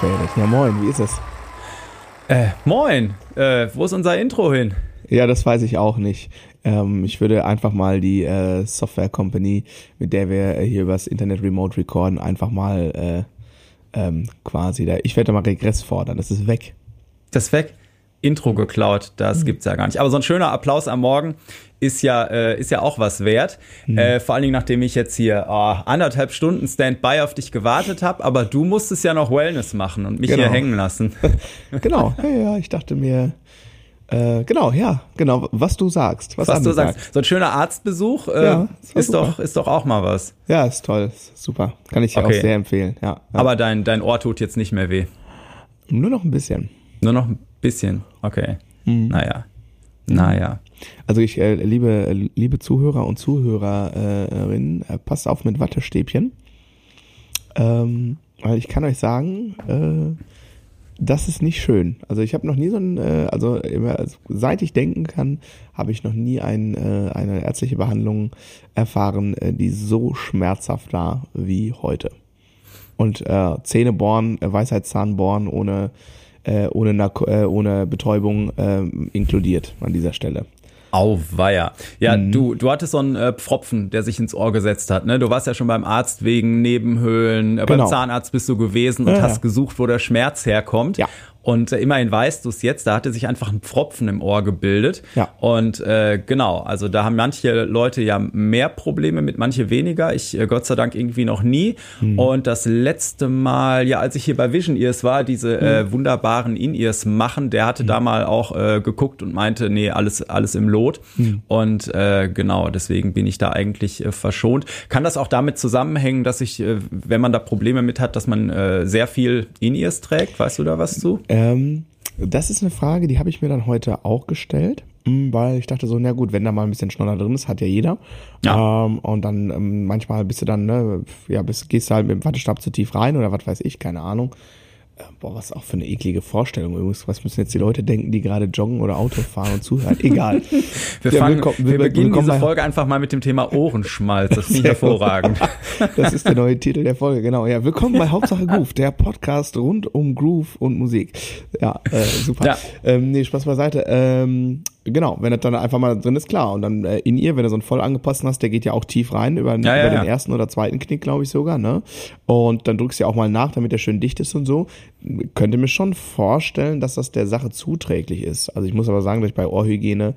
Gefährdet. Ja, moin, wie ist es? Äh, moin, äh, wo ist unser Intro hin? Ja, das weiß ich auch nicht. Ähm, ich würde einfach mal die äh, Software Company, mit der wir äh, hier übers Internet Remote recorden, einfach mal äh, ähm, quasi da. Ich werde mal Regress fordern. Das ist weg. Das ist weg. Intro geklaut, das mhm. gibt's ja gar nicht. Aber so ein schöner Applaus am Morgen ist ja, äh, ist ja auch was wert. Mhm. Äh, vor allen Dingen, nachdem ich jetzt hier oh, anderthalb Stunden Standby auf dich gewartet habe, aber du musstest ja noch Wellness machen und mich genau. hier hängen lassen. genau, ja, ja, ich dachte mir, äh, genau, ja, genau, was du sagst. Was, was du sagst. So ein schöner Arztbesuch äh, ja, ist, doch, ist doch auch mal was. Ja, ist toll, ist super. Kann ich dir okay. auch sehr empfehlen. Ja, ja, Aber dein, dein Ohr tut jetzt nicht mehr weh. Nur noch ein bisschen. Nur noch ein bisschen, okay. Mhm. Naja. Naja. Also ich äh, liebe, liebe Zuhörer und Zuhörerinnen, äh, passt auf mit Wattestäbchen. Ähm, weil ich kann euch sagen, äh, das ist nicht schön. Also ich habe noch nie so ein, äh, also, immer, also seit ich denken kann, habe ich noch nie ein, äh, eine ärztliche Behandlung erfahren, äh, die so schmerzhaft war wie heute. Und äh, Zähne bohren, äh, Weisheitszahn bohren ohne, äh, ohne, Narko äh, ohne Betäubung äh, inkludiert an dieser Stelle. Auweia. Ja, mhm. du, du hattest so einen äh, Pfropfen, der sich ins Ohr gesetzt hat. Ne? Du warst ja schon beim Arzt wegen Nebenhöhlen. Äh, genau. Beim Zahnarzt bist du gewesen und ja, hast gesucht, wo der Schmerz herkommt. Ja. Und äh, immerhin weißt du es jetzt, da hatte sich einfach ein Pfropfen im Ohr gebildet. Ja. Und äh, genau, also da haben manche Leute ja mehr Probleme mit, manche weniger. Ich äh, Gott sei Dank irgendwie noch nie. Mhm. Und das letzte Mal, ja, als ich hier bei Vision Ears war, diese mhm. äh, wunderbaren In-Ears machen, der hatte mhm. da mal auch äh, geguckt und meinte, nee, alles, alles im Lot. Mhm. Und äh, genau, deswegen bin ich da eigentlich äh, verschont. Kann das auch damit zusammenhängen, dass ich, äh, wenn man da Probleme mit hat, dass man äh, sehr viel In-Ears trägt? Weißt du da was zu? Ähm, das ist eine Frage, die habe ich mir dann heute auch gestellt, hm, weil ich dachte so, na gut, wenn da mal ein bisschen Schnoller drin ist, hat ja jeder. Ja. Ähm, und dann ähm, manchmal bist du dann, ne, ja, bist, gehst du halt mit dem Wattestab zu tief rein oder was weiß ich, keine Ahnung. Boah, was auch für eine eklige Vorstellung übrigens. Was müssen jetzt die Leute denken, die gerade joggen oder Auto fahren und zuhören? Egal. wir, ja, fangen, wir, wir, beginnen diese Folge einfach mal mit dem Thema Ohrenschmalz. Das ich hervorragend. das ist der neue Titel der Folge, genau. Ja, willkommen bei Hauptsache Groove, der Podcast rund um Groove und Musik. Ja, äh, super. Ja. Ähm, nee, Spaß beiseite. Ähm, Genau, wenn das dann einfach mal drin ist, klar. Und dann äh, in ihr, wenn du so einen voll angepassten hast, der geht ja auch tief rein, über, ja, über ja, den ersten oder zweiten Knick, glaube ich sogar, ne? Und dann drückst du ja auch mal nach, damit der schön dicht ist und so. Könnte mir schon vorstellen, dass das der Sache zuträglich ist. Also ich muss aber sagen, dass ich bei Ohrhygiene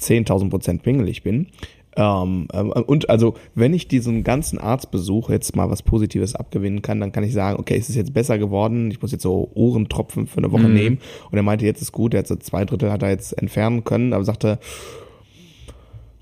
10.000 Prozent pingelig bin. Ähm, ähm, und also, wenn ich diesen ganzen Arztbesuch jetzt mal was Positives abgewinnen kann, dann kann ich sagen, okay, es ist jetzt besser geworden, ich muss jetzt so Ohrentropfen für eine Woche mhm. nehmen. Und er meinte, jetzt ist gut, er hat so zwei Drittel hat er jetzt entfernen können, aber sagte,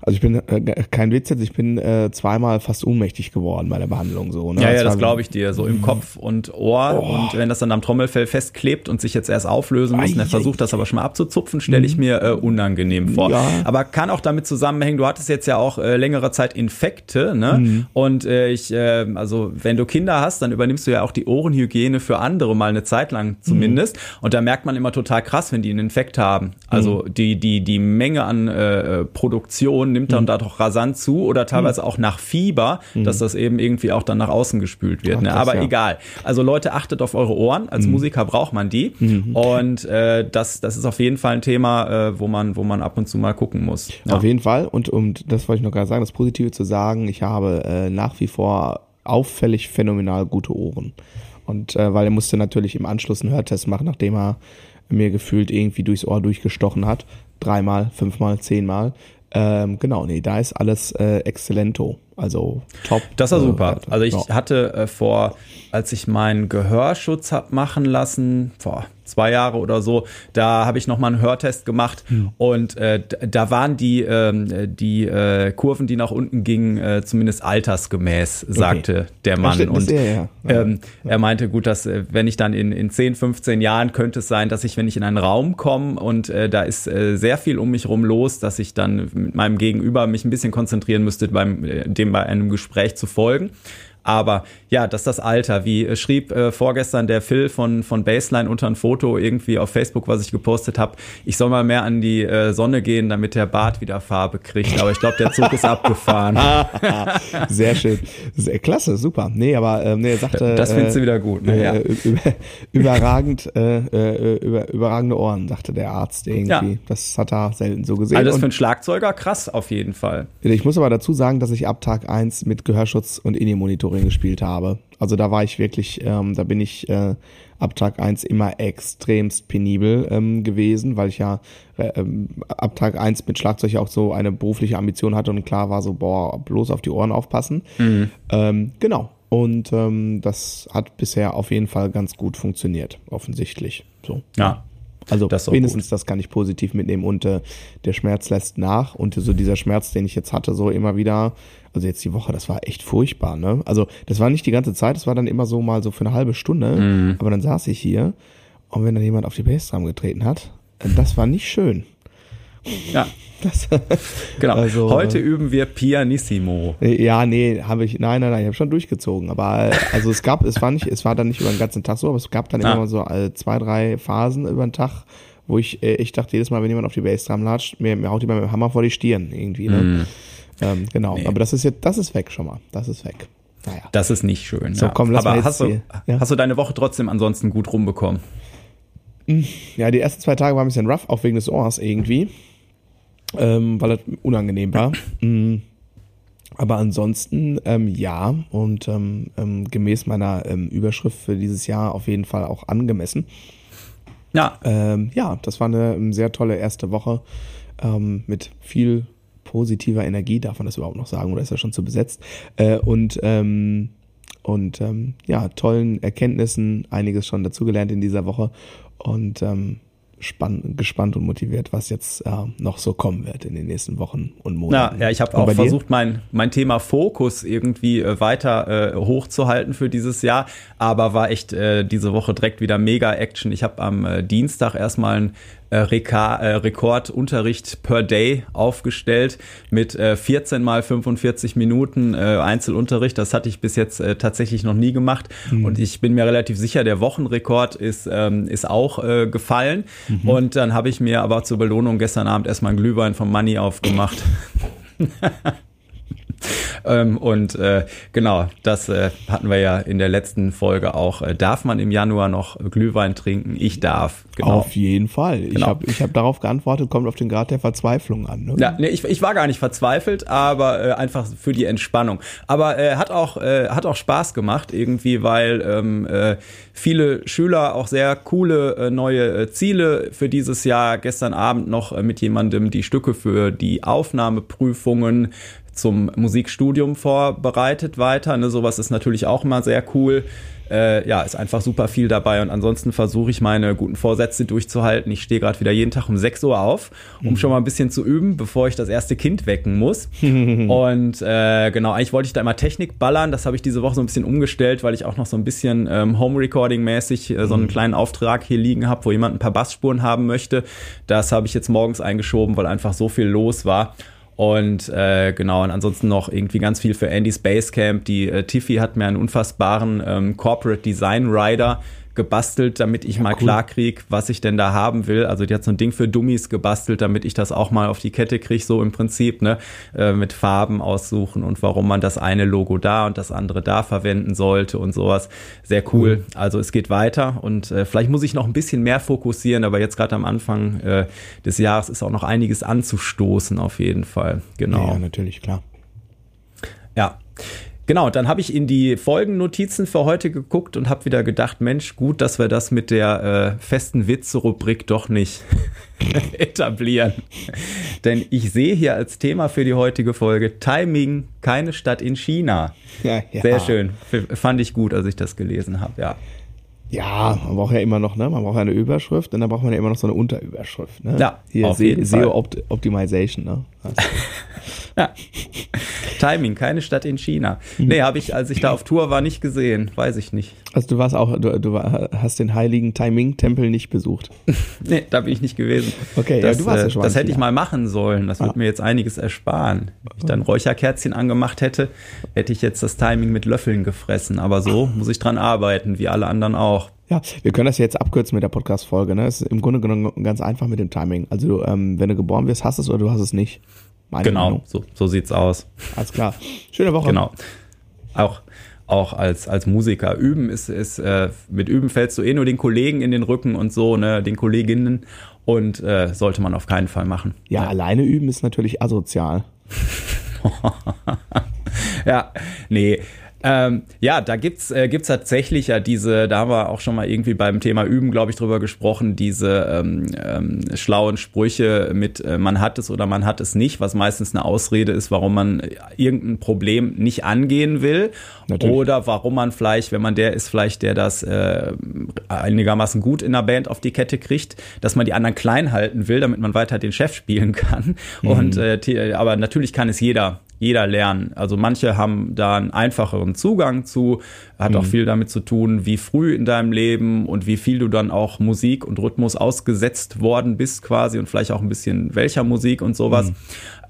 also ich bin äh, kein Witz jetzt, ich bin äh, zweimal fast ohnmächtig geworden bei der Behandlung so. Ne? Ja, ja, das glaube ich dir. So im Kopf und Ohr oh. und wenn das dann am Trommelfell festklebt und sich jetzt erst auflösen muss, und er versucht das aber schon mal abzuzupfen, stelle ich mhm. mir äh, unangenehm vor. Ja. Aber kann auch damit zusammenhängen. Du hattest jetzt ja auch äh, längere Zeit Infekte, ne? Mhm. Und äh, ich, äh, also wenn du Kinder hast, dann übernimmst du ja auch die Ohrenhygiene für andere mal eine Zeit lang zumindest. Mhm. Und da merkt man immer total krass, wenn die einen Infekt haben. Also mhm. die die die Menge an äh, Produktion nimmt dann mhm. da doch rasant zu oder teilweise mhm. auch nach Fieber, mhm. dass das eben irgendwie auch dann nach außen gespült wird. Ach, ne? Aber ja. egal. Also Leute, achtet auf eure Ohren. Als mhm. Musiker braucht man die. Und äh, das, das ist auf jeden Fall ein Thema, äh, wo man, wo man ab und zu mal gucken muss. Ja. Auf jeden Fall. Und, und das wollte ich noch gerade sagen, das Positive zu sagen, ich habe äh, nach wie vor auffällig phänomenal gute Ohren. Und äh, weil er musste natürlich im Anschluss einen Hörtest machen, nachdem er mir gefühlt irgendwie durchs Ohr durchgestochen hat. Dreimal, fünfmal, zehnmal. Ähm, genau, nee, da ist alles äh, exzellento. Also top. Das war super. Äh, also ich ja. hatte äh, vor, als ich meinen Gehörschutz hab machen lassen, vor zwei Jahre oder so, da habe ich nochmal einen Hörtest gemacht hm. und äh, da waren die, äh, die äh, Kurven, die nach unten gingen, äh, zumindest altersgemäß, sagte okay. der Mann. Und sehr, ja. Ähm, er meinte, gut, dass äh, wenn ich dann in, in 10, 15 Jahren könnte es sein, dass ich, wenn ich in einen Raum komme und da ist sehr viel um mich rum los, dass ich dann mit meinem Gegenüber mich ein bisschen konzentrieren müsste, beim äh, dem bei einem Gespräch zu folgen. Aber ja, das ist das Alter. Wie äh, schrieb äh, vorgestern der Phil von, von Baseline unter ein Foto irgendwie auf Facebook, was ich gepostet habe, ich soll mal mehr an die äh, Sonne gehen, damit der Bart wieder Farbe kriegt. Aber ich glaube, der Zug ist abgefahren. Sehr schön. Sehr klasse, super. Nee, aber ähm, nee, er sagte. Das findest du wieder gut, ne? Ja. Über, überragend, äh, äh, über, überragende Ohren, sagte der Arzt irgendwie. Ja. Das hat er selten so gesehen. Also das für einen Schlagzeuger krass auf jeden Fall. Ich muss aber dazu sagen, dass ich ab Tag 1 mit Gehörschutz und Innenmonitoring Touring gespielt habe. Also da war ich wirklich, ähm, da bin ich äh, ab Tag eins immer extremst penibel ähm, gewesen, weil ich ja äh, ähm, ab Tag eins mit Schlagzeug auch so eine berufliche Ambition hatte und klar war so, boah, bloß auf die Ohren aufpassen. Mhm. Ähm, genau. Und ähm, das hat bisher auf jeden Fall ganz gut funktioniert, offensichtlich. So. Ja. Also das wenigstens gut. das kann ich positiv mitnehmen und äh, der Schmerz lässt nach und so dieser Schmerz, den ich jetzt hatte, so immer wieder, also jetzt die Woche, das war echt furchtbar, ne? Also das war nicht die ganze Zeit, das war dann immer so mal so für eine halbe Stunde, mhm. aber dann saß ich hier und wenn dann jemand auf die Bassdrum getreten hat, das war nicht schön. Ja. Das, genau. Also, Heute üben wir Pianissimo. Äh, ja, nee, habe ich, nein, nein, nein, ich habe schon durchgezogen. Aber also es gab, es war nicht, es war dann nicht über den ganzen Tag so, aber es gab dann ah. immer so äh, zwei, drei Phasen über den Tag, wo ich, ich dachte jedes Mal, wenn jemand auf die Bassdrum latscht, mir, mir haut jemand mit dem Hammer vor die Stirn irgendwie. Ne? Mm. Ähm, genau, nee. aber das ist jetzt, das ist weg schon mal. Das ist weg. Naja. Das ist nicht schön. So, ja. komm, lass aber mal hast, du, ja? hast du deine Woche trotzdem ansonsten gut rumbekommen? Hm, ja, die ersten zwei Tage waren ein bisschen rough, auch wegen des Ohrs irgendwie. Ähm, weil das unangenehm war. Hm, aber ansonsten, ähm, ja, und ähm, ähm, gemäß meiner ähm, Überschrift für dieses Jahr auf jeden Fall auch angemessen. Ja. Ähm, ja, das war eine ähm, sehr tolle erste Woche ähm, mit viel positiver Energie, darf man das überhaupt noch sagen, oder ist er schon zu besetzt? Äh, und und ja, tollen Erkenntnissen, einiges schon dazugelernt in dieser Woche und ähm, gespannt und motiviert, was jetzt äh, noch so kommen wird in den nächsten Wochen und Monaten. Ja, ja ich habe auch versucht, mein, mein Thema Fokus irgendwie äh, weiter äh, hochzuhalten für dieses Jahr, aber war echt äh, diese Woche direkt wieder mega Action. Ich habe am äh, Dienstag erstmal ein äh, Reka äh, Rekordunterricht per Day aufgestellt mit äh, 14 mal 45 Minuten äh, Einzelunterricht. Das hatte ich bis jetzt äh, tatsächlich noch nie gemacht. Mhm. Und ich bin mir relativ sicher, der Wochenrekord ist, ähm, ist auch äh, gefallen. Mhm. Und dann habe ich mir aber zur Belohnung gestern Abend erstmal ein Glühwein vom Money aufgemacht. ähm, und äh, genau, das äh, hatten wir ja in der letzten Folge auch. Äh, darf man im Januar noch Glühwein trinken? Ich darf. Genau. Auf jeden Fall. Genau. Ich habe ich hab darauf geantwortet, kommt auf den Grad der Verzweiflung an. Ne? Ja, nee, ich, ich war gar nicht verzweifelt, aber äh, einfach für die Entspannung. Aber äh, hat auch äh, hat auch Spaß gemacht irgendwie, weil ähm, äh, viele Schüler auch sehr coole äh, neue äh, Ziele für dieses Jahr. Gestern Abend noch äh, mit jemandem die Stücke für die Aufnahmeprüfungen zum Musikstudium vorbereitet weiter. Ne, sowas ist natürlich auch immer sehr cool. Äh, ja, ist einfach super viel dabei und ansonsten versuche ich meine guten Vorsätze durchzuhalten. Ich stehe gerade wieder jeden Tag um 6 Uhr auf, um mhm. schon mal ein bisschen zu üben, bevor ich das erste Kind wecken muss. und äh, genau, eigentlich wollte ich da immer Technik ballern. Das habe ich diese Woche so ein bisschen umgestellt, weil ich auch noch so ein bisschen ähm, Home-Recording-mäßig äh, so einen mhm. kleinen Auftrag hier liegen habe, wo jemand ein paar Bassspuren haben möchte. Das habe ich jetzt morgens eingeschoben, weil einfach so viel los war. Und äh, genau, und ansonsten noch irgendwie ganz viel für Andy's Basecamp. Die äh, Tiffy hat mir einen unfassbaren ähm, Corporate Design Rider gebastelt, damit ich ja, mal cool. klar krieg, was ich denn da haben will. Also die hat so ein Ding für Dummies gebastelt, damit ich das auch mal auf die Kette kriege, so im Prinzip, ne? Äh, mit Farben aussuchen und warum man das eine Logo da und das andere da verwenden sollte und sowas. Sehr cool. Mhm. Also es geht weiter und äh, vielleicht muss ich noch ein bisschen mehr fokussieren, aber jetzt gerade am Anfang äh, des Jahres ist auch noch einiges anzustoßen auf jeden Fall. Genau. Ja, natürlich, klar. Ja. Genau, dann habe ich in die Folgennotizen für heute geguckt und habe wieder gedacht, Mensch, gut, dass wir das mit der äh, festen Witze-Rubrik doch nicht etablieren. Denn ich sehe hier als Thema für die heutige Folge Timing, keine Stadt in China. Ja, ja. Sehr schön. F fand ich gut, als ich das gelesen habe, ja. Ja, man braucht ja immer noch, ne? Man braucht ja eine Überschrift und dann braucht man ja immer noch so eine Unterüberschrift. Ne? Ja, Hier SEO Opt Optimization, ne? Also, Ja. Timing, keine Stadt in China. Nee, habe ich, als ich da auf Tour war, nicht gesehen. Weiß ich nicht. Also du warst auch, du, du hast den heiligen Timing-Tempel nicht besucht. nee, da bin ich nicht gewesen. Okay, das, ja, du warst ja äh, schon Das hätte ich mal machen sollen. Das ah. würde mir jetzt einiges ersparen. Wenn ich dann Räucherkerzchen angemacht hätte, hätte ich jetzt das Timing mit Löffeln gefressen. Aber so muss ich dran arbeiten, wie alle anderen auch. Ja, wir können das jetzt abkürzen mit der Podcast-Folge. Ne? Es ist im Grunde genommen ganz einfach mit dem Timing. Also, ähm, wenn du geboren wirst, hast du es oder du hast es nicht. Meine genau, so, so sieht's aus. Alles klar. Schöne Woche. Genau. Auch, auch als, als Musiker. Üben ist, ist äh, mit Üben fällst du eh nur den Kollegen in den Rücken und so, ne, den Kolleginnen. Und äh, sollte man auf keinen Fall machen. Ja, ja. alleine üben ist natürlich asozial. ja, nee, ähm, ja, da gibt's äh, gibt's tatsächlich ja diese, da haben wir auch schon mal irgendwie beim Thema Üben, glaube ich, drüber gesprochen, diese ähm, ähm, schlauen Sprüche mit äh, man hat es oder man hat es nicht, was meistens eine Ausrede ist, warum man irgendein Problem nicht angehen will Natürlich. oder warum man vielleicht, wenn man der ist, vielleicht der das äh, einigermaßen gut in der Band auf die Kette kriegt, dass man die anderen klein halten will, damit man weiter den Chef spielen kann. Mhm. Und äh, aber natürlich kann es jeder jeder lernen. Also manche haben da einen einfacheren Zugang zu, hat mhm. auch viel damit zu tun, wie früh in deinem Leben und wie viel du dann auch Musik und Rhythmus ausgesetzt worden bist quasi und vielleicht auch ein bisschen welcher Musik und sowas. Mhm.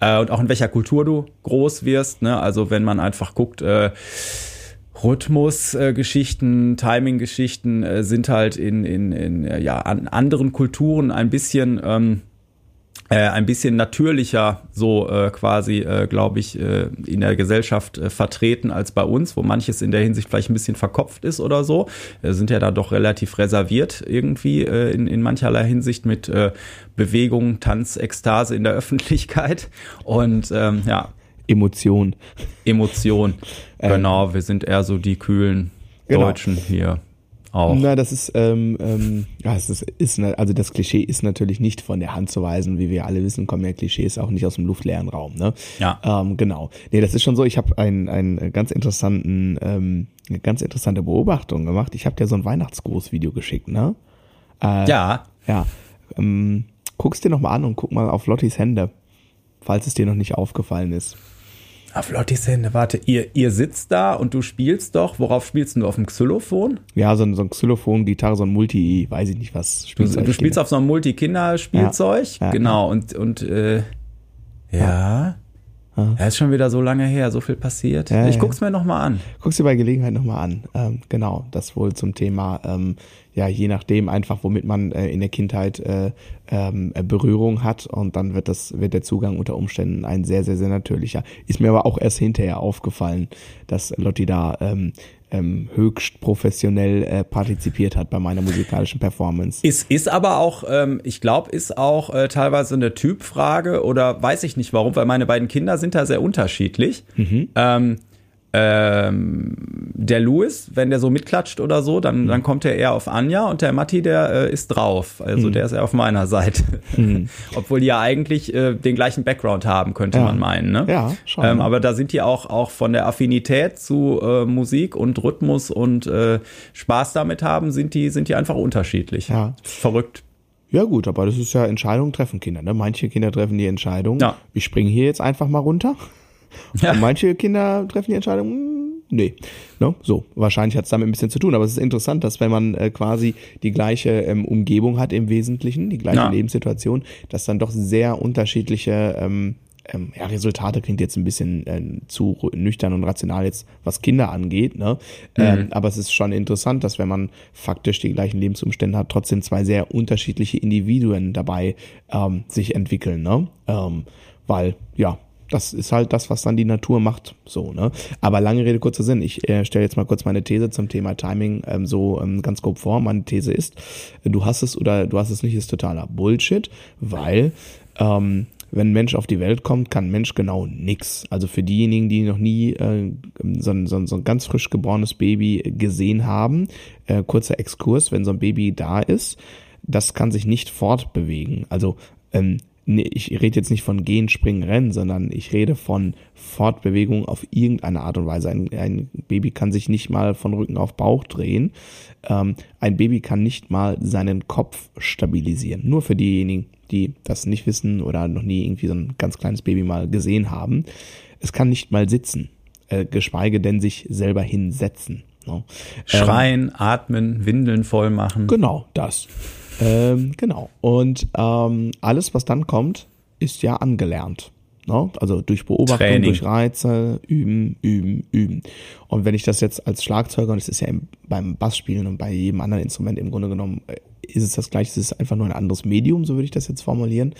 Äh, und auch in welcher Kultur du groß wirst. Ne? Also wenn man einfach guckt, äh, Rhythmusgeschichten, äh, Timing-Geschichten äh, sind halt in, in, in äh, ja, an anderen Kulturen ein bisschen ähm, äh, ein bisschen natürlicher so äh, quasi, äh, glaube ich, äh, in der Gesellschaft äh, vertreten als bei uns, wo manches in der Hinsicht vielleicht ein bisschen verkopft ist oder so. Äh, sind ja da doch relativ reserviert irgendwie äh, in, in mancherlei Hinsicht mit äh, Bewegung, Tanz, Ekstase in der Öffentlichkeit und ähm, ja. Emotion. Emotion. genau, wir sind eher so die kühlen genau. Deutschen hier auch. Na, das ist, ähm, ähm, ja, es ist, ist, also das Klischee ist natürlich nicht von der Hand zu weisen, wie wir alle wissen, kommen ja Klischees auch nicht aus dem luftleeren Raum, ne? Ja. Ähm, genau. Nee, das ist schon so, ich habe einen, einen ganz interessanten, ähm, eine ganz interessante Beobachtung gemacht. Ich habe dir so ein Weihnachtsgrußvideo geschickt, ne? Äh, ja. Ja. Ähm, guck's dir nochmal an und guck mal auf Lottis Hände, falls es dir noch nicht aufgefallen ist. Auf Lottis Hände, warte, ihr, ihr sitzt da und du spielst doch. Worauf spielst du? Auf dem Xylophon? Ja, so ein, so ein Xylophon, Gitarre, so ein Multi, weiß ich nicht was. Du, du spielst auf so einem Multi-Kinder-Spielzeug? Ja, ja, genau, und, und äh, ja. Ja, ist schon wieder so lange her, so viel passiert. Ja, ich guck's mir nochmal an. Guck's dir bei Gelegenheit nochmal an. Ähm, genau, das wohl zum Thema, ähm, ja, je nachdem einfach, womit man äh, in der Kindheit äh, ähm, Berührung hat und dann wird das, wird der Zugang unter Umständen ein sehr, sehr, sehr natürlicher. Ist mir aber auch erst hinterher aufgefallen, dass Lotti da ähm, ähm, höchst professionell äh, partizipiert hat bei meiner musikalischen Performance. Ist, ist aber auch, ähm, ich glaube, ist auch äh, teilweise eine Typfrage oder weiß ich nicht warum, weil meine beiden Kinder sind da sehr unterschiedlich. Mhm. Ähm, ähm, der Louis, wenn der so mitklatscht oder so, dann, mhm. dann kommt er eher auf Anja und der Matti, der äh, ist drauf. Also mhm. der ist eher auf meiner Seite. Mhm. Obwohl die ja eigentlich äh, den gleichen Background haben, könnte ja. man meinen. Ne? Ja, schon. Ähm, aber da sind die auch, auch von der Affinität zu äh, Musik und Rhythmus und äh, Spaß damit haben, sind die, sind die einfach unterschiedlich. Ja. Verrückt. Ja gut, aber das ist ja Entscheidungen treffen Kinder. Ne? Manche Kinder treffen die Entscheidung. Ja. Ich springe hier jetzt einfach mal runter. Ja. Und manche Kinder treffen die Entscheidung, hm, nee. Ne? So, wahrscheinlich hat es damit ein bisschen zu tun. Aber es ist interessant, dass wenn man äh, quasi die gleiche ähm, Umgebung hat im Wesentlichen, die gleiche ja. Lebenssituation, dass dann doch sehr unterschiedliche ähm, ähm, ja, Resultate klingt jetzt ein bisschen äh, zu nüchtern und rational jetzt, was Kinder angeht, ne? Mhm. Ähm, aber es ist schon interessant, dass wenn man faktisch die gleichen Lebensumstände hat, trotzdem zwei sehr unterschiedliche Individuen dabei ähm, sich entwickeln, ne? Ähm, weil, ja, das ist halt das, was dann die Natur macht, so, ne? Aber lange Rede, kurzer Sinn. Ich äh, stelle jetzt mal kurz meine These zum Thema Timing ähm, so ähm, ganz grob vor. Meine These ist, du hast es oder du hast es nicht, ist totaler Bullshit, weil ähm, wenn Mensch auf die Welt kommt, kann Mensch genau nix. Also für diejenigen, die noch nie äh, so, ein, so, ein, so ein ganz frisch geborenes Baby gesehen haben, äh, kurzer Exkurs, wenn so ein Baby da ist, das kann sich nicht fortbewegen. Also ähm, ich rede jetzt nicht von Gehen, Springen, Rennen, sondern ich rede von Fortbewegung auf irgendeine Art und Weise. Ein, ein Baby kann sich nicht mal von Rücken auf Bauch drehen. Ähm, ein Baby kann nicht mal seinen Kopf stabilisieren. Nur für diejenigen, die das nicht wissen oder noch nie irgendwie so ein ganz kleines Baby mal gesehen haben, es kann nicht mal sitzen, äh, geschweige denn sich selber hinsetzen. Ne? Schreien, ähm, atmen, Windeln voll machen. Genau, das. Ähm, genau. Und ähm, alles, was dann kommt, ist ja angelernt. Ne? Also durch Beobachtung, Training. durch Reize, üben, üben, üben. Und wenn ich das jetzt als Schlagzeuger, und es ist ja im, beim Bassspielen und bei jedem anderen Instrument im Grunde genommen, äh, ist es das gleiche, es ist einfach nur ein anderes Medium, so würde ich das jetzt formulieren.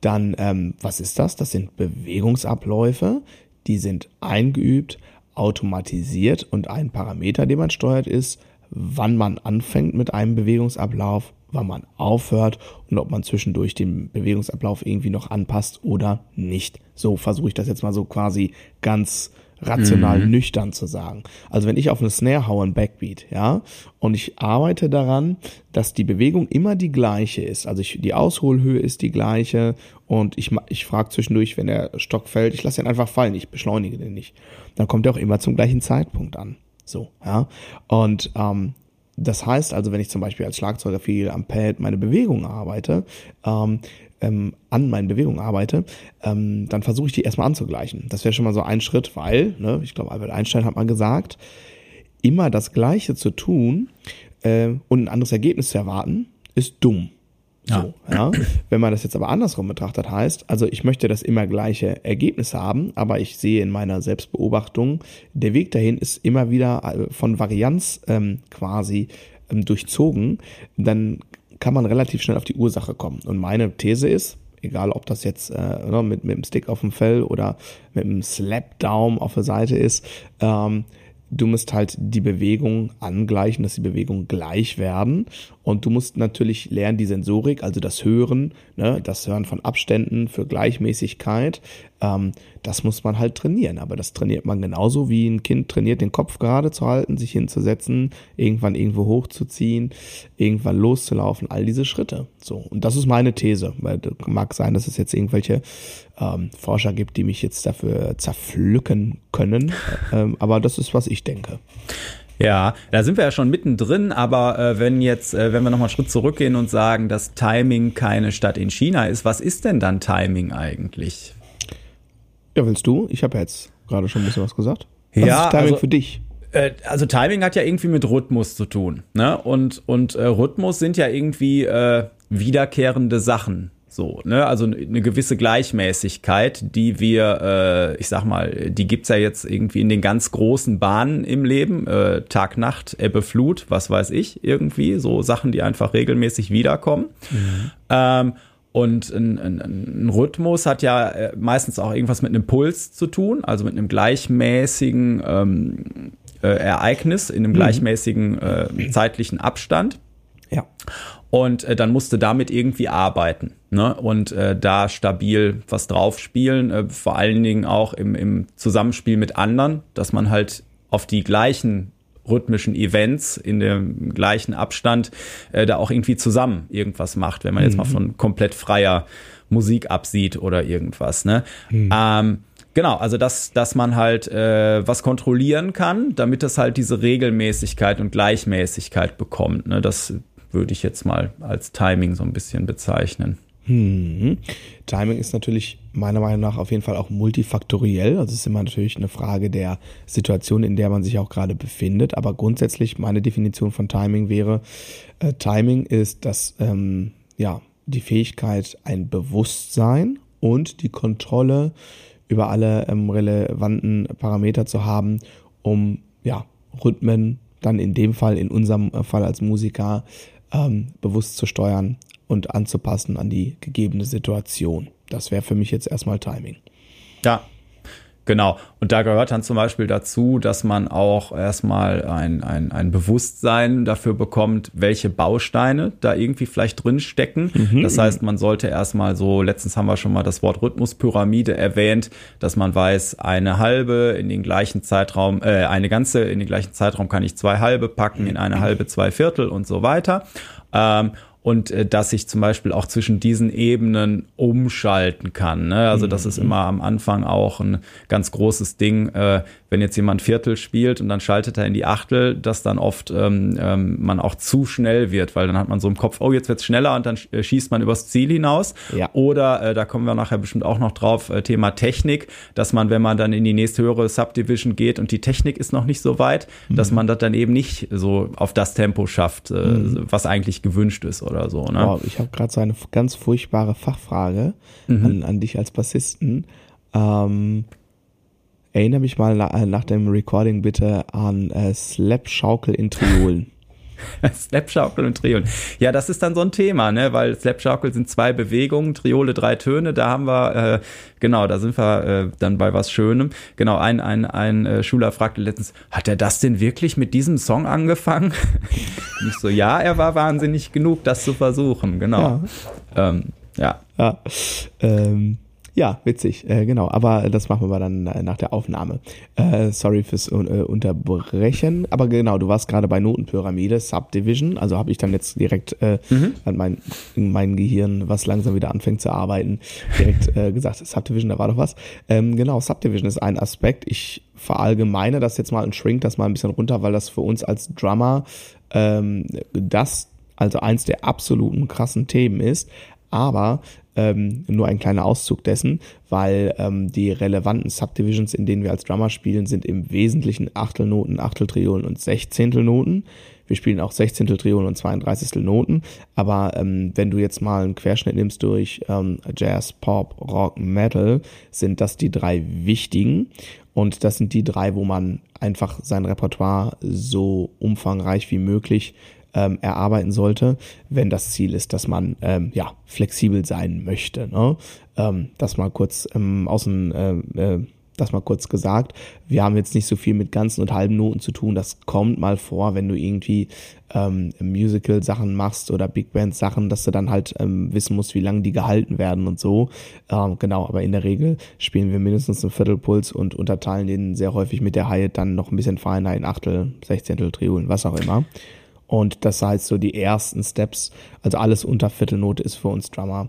Dann, ähm, was ist das? Das sind Bewegungsabläufe, die sind eingeübt, automatisiert und ein Parameter, den man steuert, ist, wann man anfängt mit einem Bewegungsablauf, wann man aufhört und ob man zwischendurch den Bewegungsablauf irgendwie noch anpasst oder nicht. So versuche ich das jetzt mal so quasi ganz rational mhm. nüchtern zu sagen. Also wenn ich auf eine Snare haue, ein Backbeat, ja, und ich arbeite daran, dass die Bewegung immer die gleiche ist. Also ich, die Ausholhöhe ist die gleiche und ich, ich frage zwischendurch, wenn der Stock fällt, ich lasse ihn einfach fallen, ich beschleunige den nicht. Dann kommt er auch immer zum gleichen Zeitpunkt an. So, ja. Und ähm, das heißt also, wenn ich zum Beispiel als Schlagzeuger viel am Pad meine Bewegungen arbeite, ähm, ähm, an meinen Bewegungen arbeite, ähm, dann versuche ich die erstmal anzugleichen. Das wäre schon mal so ein Schritt, weil, ne, ich glaube, Albert Einstein hat mal gesagt, immer das Gleiche zu tun äh, und ein anderes Ergebnis zu erwarten, ist dumm. So, ja. Wenn man das jetzt aber andersrum betrachtet heißt, also ich möchte das immer gleiche Ergebnis haben, aber ich sehe in meiner Selbstbeobachtung, der Weg dahin ist immer wieder äh, von Varianz ähm, quasi ähm, durchzogen, dann kann man relativ schnell auf die Ursache kommen. Und meine These ist, egal ob das jetzt äh, mit, mit dem Stick auf dem Fell oder mit dem Slap-Down auf der Seite ist, ähm, du musst halt die Bewegung angleichen, dass die Bewegungen gleich werden. Und du musst natürlich lernen, die Sensorik, also das Hören, ne, das Hören von Abständen für Gleichmäßigkeit, ähm, das muss man halt trainieren. Aber das trainiert man genauso wie ein Kind trainiert, den Kopf gerade zu halten, sich hinzusetzen, irgendwann irgendwo hochzuziehen, irgendwann loszulaufen, all diese Schritte. So. Und das ist meine These. Weil mag sein, dass es jetzt irgendwelche ähm, Forscher gibt, die mich jetzt dafür zerpflücken können. Ähm, aber das ist, was ich denke. Ja, da sind wir ja schon mittendrin, aber äh, wenn jetzt, äh, wenn wir nochmal einen Schritt zurückgehen und sagen, dass Timing keine Stadt in China ist, was ist denn dann Timing eigentlich? Ja, willst du? Ich habe jetzt gerade schon ein bisschen was gesagt. Was ja, ist Timing also, für dich? Äh, also Timing hat ja irgendwie mit Rhythmus zu tun, ne? Und und äh, Rhythmus sind ja irgendwie äh, wiederkehrende Sachen. So, ne, also eine gewisse Gleichmäßigkeit, die wir, äh, ich sag mal, die gibt's ja jetzt irgendwie in den ganz großen Bahnen im Leben, äh, Tag, Nacht, Ebbe, Flut, was weiß ich, irgendwie, so Sachen, die einfach regelmäßig wiederkommen. Mhm. Ähm, und ein, ein, ein, Rhythmus hat ja äh, meistens auch irgendwas mit einem Puls zu tun, also mit einem gleichmäßigen ähm, äh, Ereignis in einem mhm. gleichmäßigen äh, zeitlichen Abstand. Ja. Und äh, dann musste damit irgendwie arbeiten ne? und äh, da stabil was draufspielen, äh, vor allen Dingen auch im, im Zusammenspiel mit anderen, dass man halt auf die gleichen rhythmischen Events in dem gleichen Abstand äh, da auch irgendwie zusammen irgendwas macht, wenn man jetzt mal mhm. von komplett freier Musik absieht oder irgendwas. Ne? Mhm. Ähm, Genau, also dass, dass man halt äh, was kontrollieren kann, damit das halt diese Regelmäßigkeit und Gleichmäßigkeit bekommt. Ne? Das würde ich jetzt mal als Timing so ein bisschen bezeichnen. Hm. Timing ist natürlich meiner Meinung nach auf jeden Fall auch multifaktoriell. Also es ist immer natürlich eine Frage der Situation, in der man sich auch gerade befindet. Aber grundsätzlich meine Definition von Timing wäre, äh, Timing ist das, ähm, ja, die Fähigkeit, ein Bewusstsein und die Kontrolle über alle ähm, relevanten Parameter zu haben, um ja, Rhythmen dann in dem Fall, in unserem Fall als Musiker, ähm, bewusst zu steuern und anzupassen an die gegebene Situation. Das wäre für mich jetzt erstmal Timing. Ja, Genau. Und da gehört dann zum Beispiel dazu, dass man auch erstmal ein, ein, ein Bewusstsein dafür bekommt, welche Bausteine da irgendwie vielleicht drin stecken. Mhm. Das heißt, man sollte erstmal so, letztens haben wir schon mal das Wort Rhythmuspyramide erwähnt, dass man weiß, eine halbe in den gleichen Zeitraum, äh, eine ganze in den gleichen Zeitraum kann ich zwei halbe packen, in eine halbe zwei Viertel und so weiter. Ähm, und äh, dass ich zum Beispiel auch zwischen diesen Ebenen umschalten kann. Ne? Also das ist mhm. immer am Anfang auch ein ganz großes Ding, äh, wenn jetzt jemand Viertel spielt und dann schaltet er in die Achtel, dass dann oft ähm, ähm, man auch zu schnell wird, weil dann hat man so im Kopf, oh, jetzt wird's schneller und dann äh, schießt man übers Ziel hinaus. Ja. Oder, äh, da kommen wir nachher bestimmt auch noch drauf, äh, Thema Technik, dass man, wenn man dann in die nächste höhere Subdivision geht und die Technik ist noch nicht so weit, mhm. dass man das dann eben nicht so auf das Tempo schafft, äh, mhm. was eigentlich gewünscht ist oder so. Ne? Wow, ich habe gerade so eine ganz furchtbare Fachfrage mhm. an, an dich als Bassisten. Ähm, erinnere mich mal nach, nach dem Recording bitte an äh, Slap-Schaukel in Triolen. Slapschaukel und Triolen. Ja, das ist dann so ein Thema, ne? Weil Slapschaukel sind zwei Bewegungen, Triole drei Töne. Da haben wir, äh, genau, da sind wir äh, dann bei was Schönem. Genau, ein, ein, ein äh, Schüler fragte letztens, hat er das denn wirklich mit diesem Song angefangen? ich so, ja, er war wahnsinnig genug, das zu versuchen, genau. Ja. Ähm, ja. ja. Ähm, ja, witzig, äh, genau. Aber das machen wir dann äh, nach der Aufnahme. Äh, sorry fürs äh, Unterbrechen. Aber genau, du warst gerade bei Notenpyramide, Subdivision. Also habe ich dann jetzt direkt äh, mhm. an mein, mein Gehirn, was langsam wieder anfängt zu arbeiten, direkt äh, gesagt, Subdivision, da war doch was. Ähm, genau, Subdivision ist ein Aspekt. Ich verallgemeine das jetzt mal und shrink das mal ein bisschen runter, weil das für uns als Drummer ähm, das also eins der absoluten krassen Themen ist. Aber ähm, nur ein kleiner Auszug dessen, weil ähm, die relevanten Subdivisions, in denen wir als Drummer spielen, sind im Wesentlichen Achtelnoten, Achteltriolen und Sechzehntelnoten. Wir spielen auch Sechzehnteltriolen und 32. Noten, aber ähm, wenn du jetzt mal einen Querschnitt nimmst durch ähm, Jazz, Pop, Rock, Metal, sind das die drei wichtigen und das sind die drei, wo man einfach sein Repertoire so umfangreich wie möglich ähm, erarbeiten sollte, wenn das Ziel ist, dass man ähm, ja flexibel sein möchte. Ne? Ähm, das mal kurz ähm, außen äh, äh, das mal kurz gesagt. Wir haben jetzt nicht so viel mit ganzen und halben Noten zu tun. Das kommt mal vor, wenn du irgendwie ähm, Musical-Sachen machst oder Big Band-Sachen, dass du dann halt ähm, wissen musst, wie lange die gehalten werden und so. Ähm, genau, aber in der Regel spielen wir mindestens einen Viertelpuls und unterteilen den sehr häufig mit der Hi-Hat dann noch ein bisschen feiner in Achtel, Sechzehntel, Triolen, was auch immer. Und das heißt so die ersten Steps, also alles unter Viertelnote ist für uns Drummer.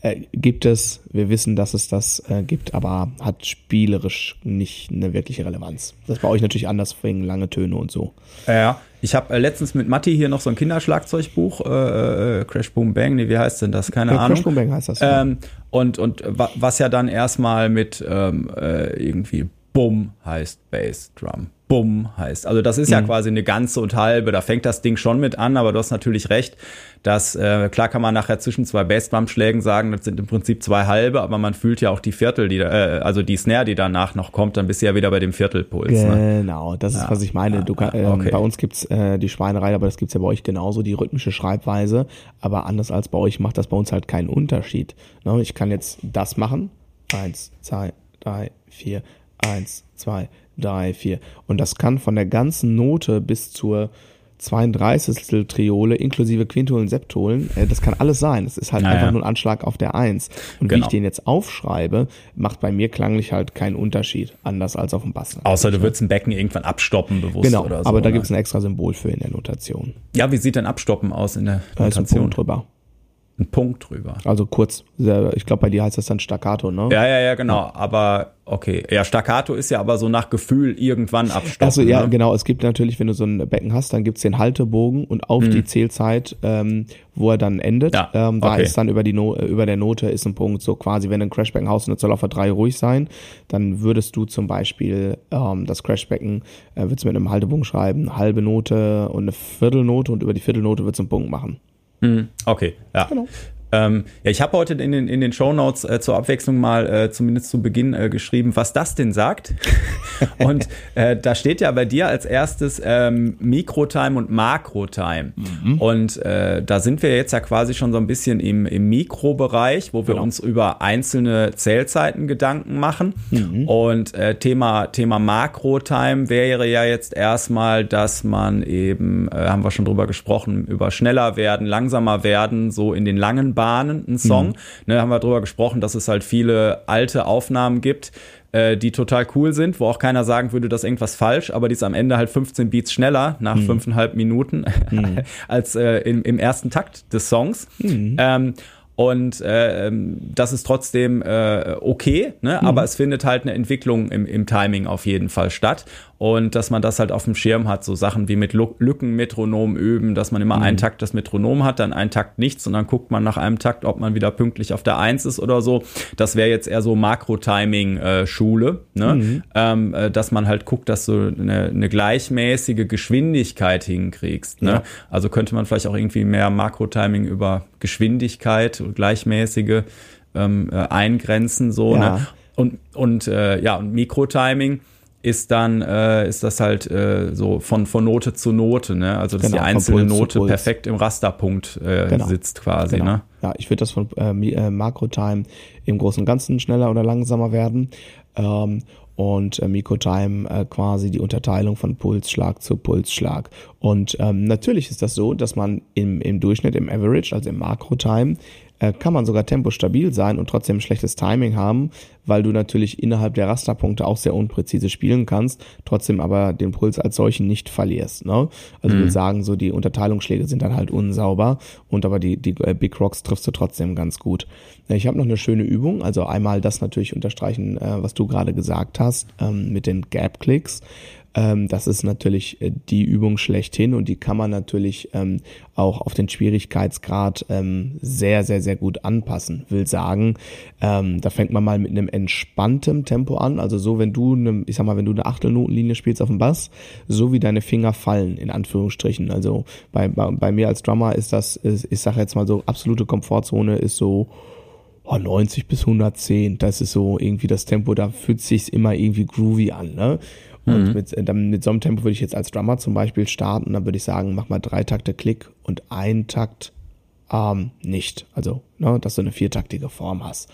Äh, gibt es, wir wissen, dass es das äh, gibt, aber hat spielerisch nicht eine wirkliche Relevanz. Das ist bei euch natürlich anders wegen lange Töne und so. Ja, ich habe äh, letztens mit Matti hier noch so ein Kinderschlagzeugbuch, äh, äh, Crash Boom Bang, nee, wie heißt denn das? Keine ja, Ahnung. Crash Boom Bang heißt das. Ähm, und, und was ja dann erstmal mit ähm, äh, irgendwie Bumm heißt Bass Drum. Bumm heißt. Also das ist ja mhm. quasi eine ganze und halbe. Da fängt das Ding schon mit an, aber du hast natürlich recht, dass äh, klar kann man nachher zwischen zwei Bassdrum-Schlägen sagen, das sind im Prinzip zwei halbe, aber man fühlt ja auch die Viertel, die äh, also die Snare, die danach noch kommt, dann bist du ja wieder bei dem Viertelpuls. Ne? Genau, ne? das ist ja. was ich meine. Du kann, äh, okay. Bei uns gibt's äh, die Schweinerei, aber das gibt's ja bei euch genauso die rhythmische Schreibweise, aber anders als bei euch macht das bei uns halt keinen Unterschied. Ne? Ich kann jetzt das machen. Eins, zwei, drei, vier, eins, zwei, drei, vier. Und das kann von der ganzen Note bis zur 32. Triole inklusive Quintolen, Septolen, äh, das kann alles sein. Es ist halt naja. einfach nur ein Anschlag auf der Eins. Und genau. wie ich den jetzt aufschreibe, macht bei mir klanglich halt keinen Unterschied, anders als auf dem Bass. Außer du würdest ein Becken irgendwann abstoppen bewusst genau, oder so. aber da ne? gibt es ein extra Symbol für in der Notation. Ja, wie sieht denn Abstoppen aus in der Notation? Da ist ein Punkt drüber ein Punkt drüber. Also kurz, ich glaube, bei dir heißt das dann Staccato, ne? Ja, ja, ja, genau. Aber okay. Ja, Staccato ist ja aber so nach Gefühl irgendwann abstoppen. Also ja, ne? genau. Es gibt natürlich, wenn du so ein Becken hast, dann gibt's den Haltebogen und auf mhm. die Zählzeit, ähm, wo er dann endet, ja. ähm, da okay. ist dann über die no über der Note ist ein Punkt, so quasi, wenn du ein Crashbecken hast und es soll auf der 3 ruhig sein, dann würdest du zum Beispiel ähm, das Crashbecken, äh, würdest du mit einem Haltebogen schreiben, halbe Note und eine Viertelnote und über die Viertelnote würdest du einen Punkt machen. Mhm. Okay, ja. Genau. Ähm, ja, ich habe heute in den, in den Show Notes äh, zur Abwechslung mal äh, zumindest zu Beginn äh, geschrieben, was das denn sagt. und äh, da steht ja bei dir als erstes ähm, Mikrotime und Makrotime. Mhm. Und äh, da sind wir jetzt ja quasi schon so ein bisschen im, im Mikrobereich, wo wir genau. uns über einzelne Zählzeiten Gedanken machen. Mhm. Und äh, Thema, Thema Makrotime wäre ja jetzt erstmal, dass man eben, äh, haben wir schon drüber gesprochen, über schneller werden, langsamer werden, so in den langen Bahnen ein Song. Mhm. Ne, haben wir drüber gesprochen, dass es halt viele alte Aufnahmen gibt, äh, die total cool sind, wo auch keiner sagen würde, dass irgendwas falsch, aber die ist am Ende halt 15 Beats schneller nach mhm. fünfeinhalb Minuten mhm. als äh, im, im, ersten Takt des Songs. Mhm. Ähm, und äh, das ist trotzdem äh, okay, ne? Mhm. aber es findet halt eine Entwicklung im, im Timing auf jeden Fall statt und dass man das halt auf dem Schirm hat, so Sachen wie mit Lückenmetronom üben, dass man immer mhm. einen Takt das Metronom hat, dann einen Takt nichts und dann guckt man nach einem Takt, ob man wieder pünktlich auf der Eins ist oder so. Das wäre jetzt eher so Makro-Timing-Schule, äh, ne? Mhm. Ähm, äh, dass man halt guckt, dass du eine, eine gleichmäßige Geschwindigkeit hinkriegst. Ne? Ja. Also könnte man vielleicht auch irgendwie mehr Makro-Timing über Geschwindigkeit gleichmäßige ähm, äh, eingrenzen so. Ne? Ja. Ne? Und, und äh, ja, und Mikrotiming ist dann äh, ist das halt äh, so von von Note zu Note, ne? Also dass genau, die einzelne Note perfekt im Rasterpunkt äh, genau. sitzt quasi, genau. ne? Ja, ich würde das von äh, äh Makro-Time im Großen und Ganzen schneller oder langsamer werden. Ähm, und äh, Mikrotime äh, quasi die Unterteilung von Pulsschlag zu Pulsschlag. Und ähm, natürlich ist das so, dass man im, im Durchschnitt, im Average, also im Makrotime, äh, kann man sogar tempostabil sein und trotzdem schlechtes Timing haben, weil du natürlich innerhalb der Rasterpunkte auch sehr unpräzise spielen kannst, trotzdem aber den Puls als solchen nicht verlierst. Ne? Also mhm. will sagen, so die Unterteilungsschläge sind dann halt unsauber und aber die, die äh, Big Rocks triffst du trotzdem ganz gut. Ich habe noch eine schöne Übung, also einmal das natürlich unterstreichen, äh, was du gerade gesagt hast, ähm, mit den Gap-Clicks. Ähm, das ist natürlich äh, die Übung schlechthin und die kann man natürlich ähm, auch auf den Schwierigkeitsgrad ähm, sehr, sehr, sehr gut anpassen. Will sagen, ähm, da fängt man mal mit einem entspannten Tempo an. Also so, wenn du, eine, ich sag mal, wenn du eine Achtelnotenlinie spielst auf dem Bass, so wie deine Finger fallen, in Anführungsstrichen. Also bei, bei, bei mir als Drummer ist das, ist, ich sage jetzt mal so, absolute Komfortzone ist so oh, 90 bis 110. Das ist so irgendwie das Tempo, da fühlt sich's immer irgendwie groovy an. Ne? Und mhm. mit, äh, dann mit so einem Tempo würde ich jetzt als Drummer zum Beispiel starten, dann würde ich sagen, mach mal drei Takte Klick und ein Takt ähm, nicht. Also, ne, dass du eine viertaktige Form hast.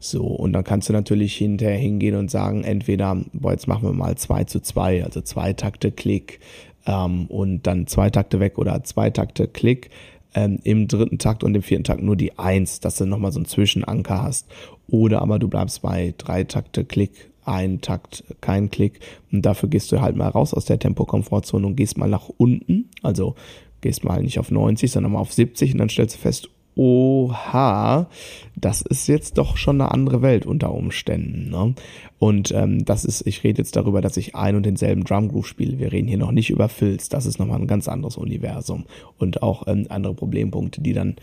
So, und dann kannst du natürlich hinterher hingehen und sagen, entweder, boah, jetzt machen wir mal zwei zu zwei, also zwei Takte Klick ähm, und dann zwei Takte weg oder zwei Takte Klick. Ähm, im dritten Takt und im vierten Takt nur die Eins, dass du nochmal so einen Zwischenanker hast. Oder aber du bleibst bei drei Takte Klick ein Takt, kein Klick. Und dafür gehst du halt mal raus aus der Tempokomfortzone und gehst mal nach unten. Also gehst mal nicht auf 90, sondern mal auf 70 und dann stellst du fest, oha, das ist jetzt doch schon eine andere Welt unter Umständen. Ne? Und ähm, das ist, ich rede jetzt darüber, dass ich ein und denselben Drumgroove spiele. Wir reden hier noch nicht über Filz, das ist nochmal ein ganz anderes Universum und auch ähm, andere Problempunkte, die dann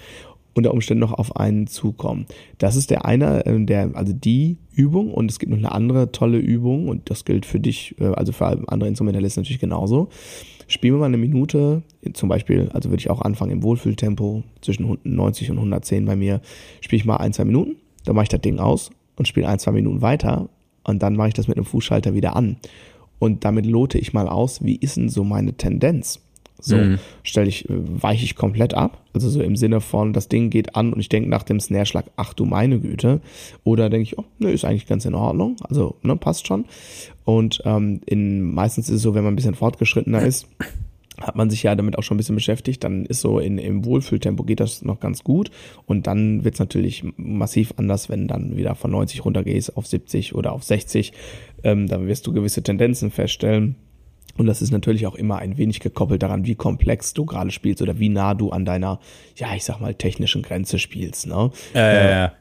unter Umständen noch auf einen zukommen. Das ist der eine, äh, der, also die Übung und es gibt noch eine andere tolle Übung und das gilt für dich, äh, also für andere Instrumentalisten natürlich genauso. Spielen wir mal eine Minute, zum Beispiel, also würde ich auch anfangen im Wohlfühltempo zwischen 90 und 110 bei mir, spiele ich mal ein, zwei Minuten, dann mache ich das Ding aus und spiele ein, zwei Minuten weiter und dann mache ich das mit einem Fußschalter wieder an. Und damit lote ich mal aus, wie ist denn so meine Tendenz? So mhm. stelle ich, äh, weiche ich komplett ab. Also so im Sinne von, das Ding geht an und ich denke nach dem Snare-Schlag, ach du meine Güte. Oder denke ich, oh, ne, ist eigentlich ganz in Ordnung. Also, ne, passt schon. Und ähm, in meistens ist es so, wenn man ein bisschen fortgeschrittener ist, hat man sich ja damit auch schon ein bisschen beschäftigt, dann ist so in, im Wohlfühltempo geht das noch ganz gut und dann wird es natürlich massiv anders, wenn dann wieder von 90 runtergehst auf 70 oder auf 60, ähm, dann wirst du gewisse Tendenzen feststellen und das ist natürlich auch immer ein wenig gekoppelt daran, wie komplex du gerade spielst oder wie nah du an deiner, ja, ich sag mal, technischen Grenze spielst. Ne? Ja, ja,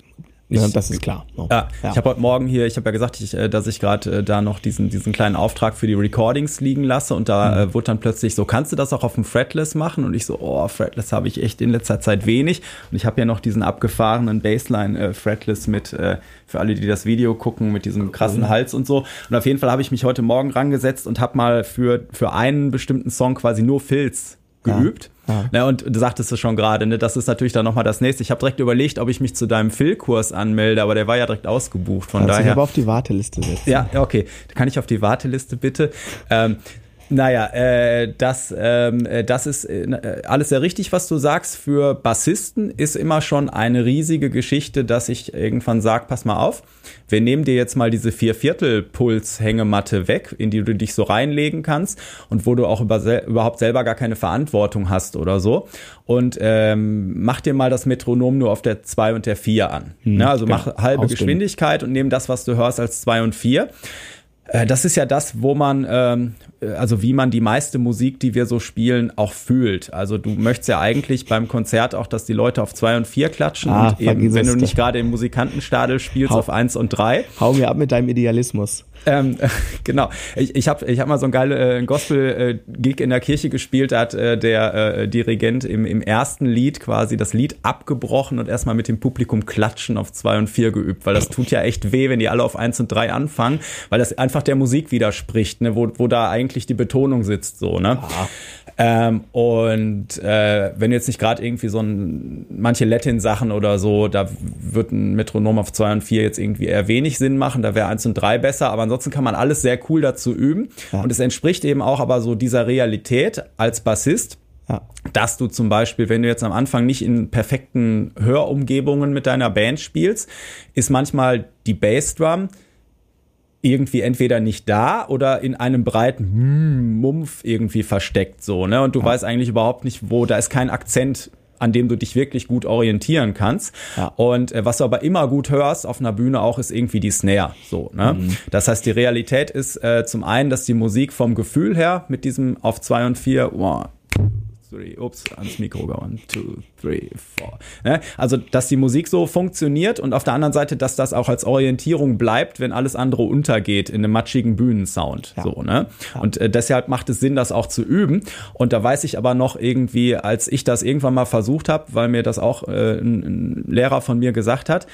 ja. Ja, das ist klar. No. Ja, ja, ich habe heute Morgen hier, ich habe ja gesagt, ich, äh, dass ich gerade äh, da noch diesen, diesen kleinen Auftrag für die Recordings liegen lasse und da mhm. äh, wurde dann plötzlich so, kannst du das auch auf dem Fretless machen? Und ich so, oh, Fretless habe ich echt in letzter Zeit wenig. Und ich habe ja noch diesen abgefahrenen Bassline äh, Fretless mit, äh, für alle, die das Video gucken, mit diesem krassen mhm. Hals und so. Und auf jeden Fall habe ich mich heute Morgen rangesetzt und habe mal für, für einen bestimmten Song quasi nur Filz geübt. Ja. Ja. Ne, und du sagtest es schon gerade, ne, das ist natürlich dann nochmal das nächste. Ich habe direkt überlegt, ob ich mich zu deinem Phil-Kurs anmelde, aber der war ja direkt ausgebucht. Von also daher. Ich aber auf die Warteliste setzen. Ja, okay. Kann ich auf die Warteliste bitte? Ähm, naja, äh, das, ähm, äh, das ist äh, alles sehr richtig, was du sagst. Für Bassisten ist immer schon eine riesige Geschichte, dass ich irgendwann sage, pass mal auf, wir nehmen dir jetzt mal diese Vierviertel-Puls-Hängematte weg, in die du dich so reinlegen kannst und wo du auch über, überhaupt selber gar keine Verantwortung hast oder so. Und ähm, mach dir mal das Metronom nur auf der 2 und der 4 an. Hm, ja, also genau. mach halbe Ausdünn. Geschwindigkeit und nimm das, was du hörst, als 2 und 4. Äh, das ist ja das, wo man, ähm, äh, also wie man die meiste Musik, die wir so spielen, auch fühlt. Also du möchtest ja eigentlich beim Konzert auch, dass die Leute auf zwei und vier klatschen ah, und eben, wenn du nicht gerade im Musikantenstadel spielst, hau, auf eins und drei. Hau mir ab mit deinem Idealismus. Ähm, genau. Ich, ich habe ich hab mal so ein geiles äh, Gospel-Gig in der Kirche gespielt, da hat äh, der äh, Dirigent im, im ersten Lied quasi das Lied abgebrochen und erstmal mit dem Publikum klatschen auf zwei und vier geübt, weil das tut ja echt weh, wenn die alle auf eins und drei anfangen, weil das einfach der Musik widerspricht, ne, wo, wo da eigentlich die Betonung sitzt, so, ne? Ähm, und äh, wenn jetzt nicht gerade irgendwie so ein, manche Latin-Sachen oder so, da wird ein Metronom auf zwei und vier jetzt irgendwie eher wenig Sinn machen, da wäre eins und drei besser, aber ansonsten kann man alles sehr cool dazu üben. Ja. Und es entspricht eben auch aber so dieser Realität als Bassist. Ja. Dass du zum Beispiel, wenn du jetzt am Anfang nicht in perfekten Hörumgebungen mit deiner Band spielst, ist manchmal die Bassdrum irgendwie entweder nicht da oder in einem breiten Mumpf irgendwie versteckt so, ne? Und du ja. weißt eigentlich überhaupt nicht, wo, da ist kein Akzent an dem du dich wirklich gut orientieren kannst. Ja. Und äh, was du aber immer gut hörst auf einer Bühne auch, ist irgendwie die Snare. So, ne? Mhm. Das heißt, die Realität ist äh, zum einen, dass die Musik vom Gefühl her mit diesem auf zwei und vier, oh, three, ups, ans Mikro, one, two, three, four. Ne? Also, dass die Musik so funktioniert und auf der anderen Seite, dass das auch als Orientierung bleibt, wenn alles andere untergeht in einem matschigen Bühnensound. Ja. So, ne? Ja. Und äh, deshalb macht es Sinn, das auch zu üben. Und da weiß ich aber noch irgendwie, als ich das irgendwann mal versucht habe, weil mir das auch äh, ein, ein Lehrer von mir gesagt hat,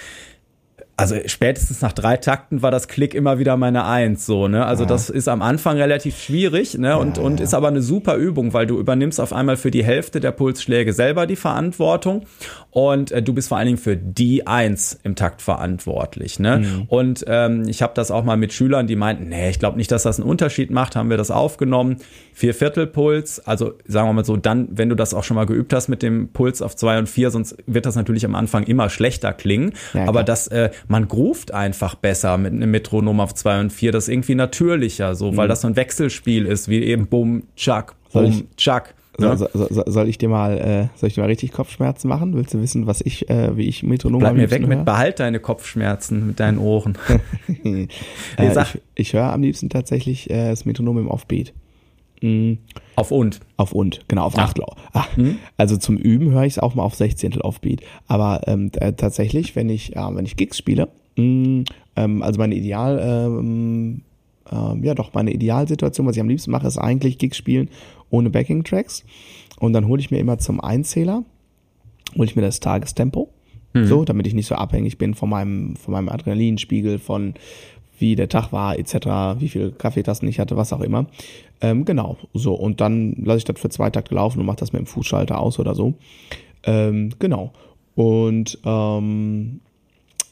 also spätestens nach drei Takten war das Klick immer wieder meine Eins, so, ne? Also ja. das ist am Anfang relativ schwierig, ne? Und, ja, und ja. ist aber eine super Übung, weil du übernimmst auf einmal für die Hälfte der Pulsschläge selber die Verantwortung und äh, du bist vor allen Dingen für die Eins im Takt verantwortlich, ne? Mhm. Und ähm, ich habe das auch mal mit Schülern, die meinten, nee, ich glaube nicht, dass das einen Unterschied macht, haben wir das aufgenommen. Vier Viertel Puls, also sagen wir mal so, dann, wenn du das auch schon mal geübt hast mit dem Puls auf zwei und vier, sonst wird das natürlich am Anfang immer schlechter klingen. aber das äh, man groovt einfach besser mit einem Metronom auf 2 und 4. Das ist irgendwie natürlicher, so, weil mhm. das so ein Wechselspiel ist, wie eben Bum, Chuck, Bum, Chuck. Ne? So, so, so, soll ich dir mal, äh, soll ich dir mal richtig Kopfschmerzen machen? Willst du wissen, was ich, äh, wie ich Metronom Bleib mir weg höre? mit, behalt deine Kopfschmerzen mit deinen Ohren. äh, ich ich höre am liebsten tatsächlich äh, das Metronom im Offbeat. Mhm. Auf und. Auf und, genau, auf Achtel. Ah, mhm. Also zum Üben höre ich es auch mal auf Sechzehntel Offbeat. Aber ähm, äh, tatsächlich, wenn ich, äh, wenn ich Gigs spiele, mh, mm, ähm, also meine Ideal, ähm, äh, ja doch, meine Idealsituation, was ich am liebsten mache, ist eigentlich Gigs spielen ohne Backing-Tracks. Und dann hole ich mir immer zum Einzähler, hole ich mir das Tagestempo. Mhm. So, damit ich nicht so abhängig bin von meinem, von meinem Adrenalinspiegel, von wie der Tag war, etc., wie viele Kaffeetassen ich hatte, was auch immer. Ähm, genau, so. Und dann lasse ich das für zwei Takte laufen und mache das mit dem Fußschalter aus oder so. Ähm, genau. Und ähm,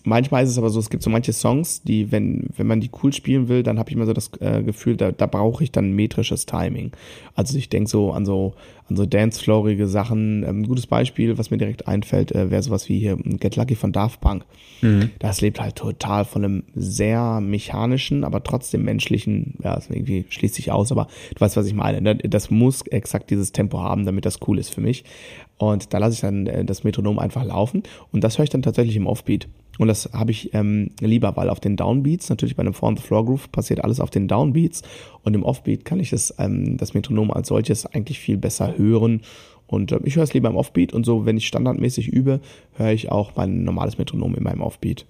manchmal ist es aber so, es gibt so manche Songs, die, wenn, wenn man die cool spielen will, dann habe ich immer so das äh, Gefühl, da, da brauche ich dann metrisches Timing. Also ich denke so an so an so dancefloorige Sachen. Ähm, ein gutes Beispiel, was mir direkt einfällt, äh, wäre sowas wie hier Get Lucky von Daft Punk. Mhm. Das lebt halt total von einem sehr mechanischen, aber trotzdem menschlichen, ja, irgendwie schließt sich aus, aber du weißt, was ich meine. Ne? Das muss exakt dieses Tempo haben, damit das cool ist für mich. Und da lasse ich dann äh, das Metronom einfach laufen und das höre ich dann tatsächlich im Offbeat. Und das habe ich ähm, lieber, weil auf den Downbeats, natürlich bei einem Four on the Floor Groove passiert alles auf den Downbeats und im Offbeat kann ich das, ähm, das Metronom als solches eigentlich viel besser hören. Und äh, ich höre es lieber im Offbeat und so, wenn ich standardmäßig übe, höre ich auch mein normales Metronom in meinem Offbeat.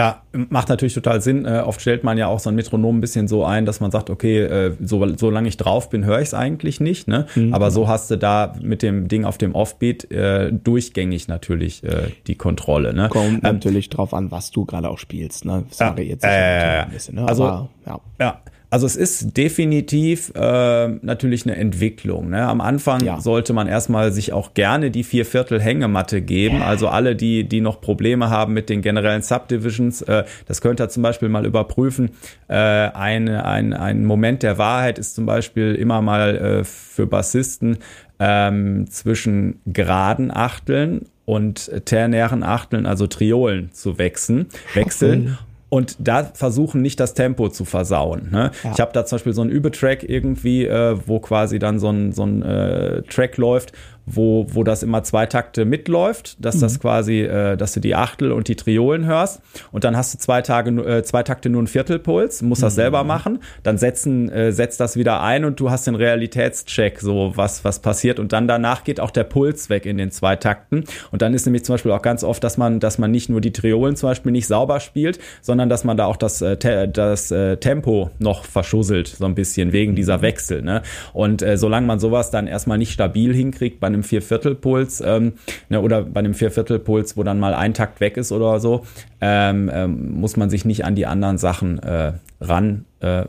Ja, macht natürlich total Sinn. Äh, oft stellt man ja auch so ein Metronom ein bisschen so ein, dass man sagt, okay, äh, so, solange ich drauf bin, höre ich es eigentlich nicht. Ne? Mhm. Aber so hast du da mit dem Ding auf dem Offbeat äh, durchgängig natürlich äh, die Kontrolle. Ne? Kommt ähm, natürlich drauf an, was du gerade auch spielst. Ne? Ja, jetzt äh, ein bisschen, ne? Also, Aber, ja. ja. Also es ist definitiv äh, natürlich eine Entwicklung. Ne? Am Anfang ja. sollte man erstmal sich auch gerne die Vierviertel Hängematte geben. Also alle, die, die noch Probleme haben mit den generellen Subdivisions, äh, das könnt ihr zum Beispiel mal überprüfen. Äh, ein, ein, ein Moment der Wahrheit ist zum Beispiel immer mal äh, für Bassisten ähm, zwischen geraden Achteln und ternären Achteln, also Triolen zu wechseln. wechseln und da versuchen nicht das Tempo zu versauen. Ne? Ja. Ich habe da zum Beispiel so einen Übetrack irgendwie, äh, wo quasi dann so ein, so ein äh, Track läuft, wo, wo das immer zwei Takte mitläuft, dass mhm. das quasi, äh, dass du die Achtel und die Triolen hörst und dann hast du zwei Tage, äh, zwei Takte nur einen Viertelpuls, musst das mhm. selber machen, dann setzen, äh, setzt das wieder ein und du hast den Realitätscheck, so was, was passiert und dann danach geht auch der Puls weg in den zwei Takten und dann ist nämlich zum Beispiel auch ganz oft, dass man, dass man nicht nur die Triolen zum Beispiel nicht sauber spielt, sondern dass man da auch das, äh, das äh, Tempo noch verschusselt, so ein bisschen wegen dieser mhm. Wechsel, ne? Und äh, solange man sowas dann erstmal nicht stabil hinkriegt bei einem einem Vierviertelpuls ähm, ne, oder bei einem Vierviertelpuls, wo dann mal ein Takt weg ist oder so, ähm, ähm, muss man sich nicht an die anderen Sachen äh, ran äh.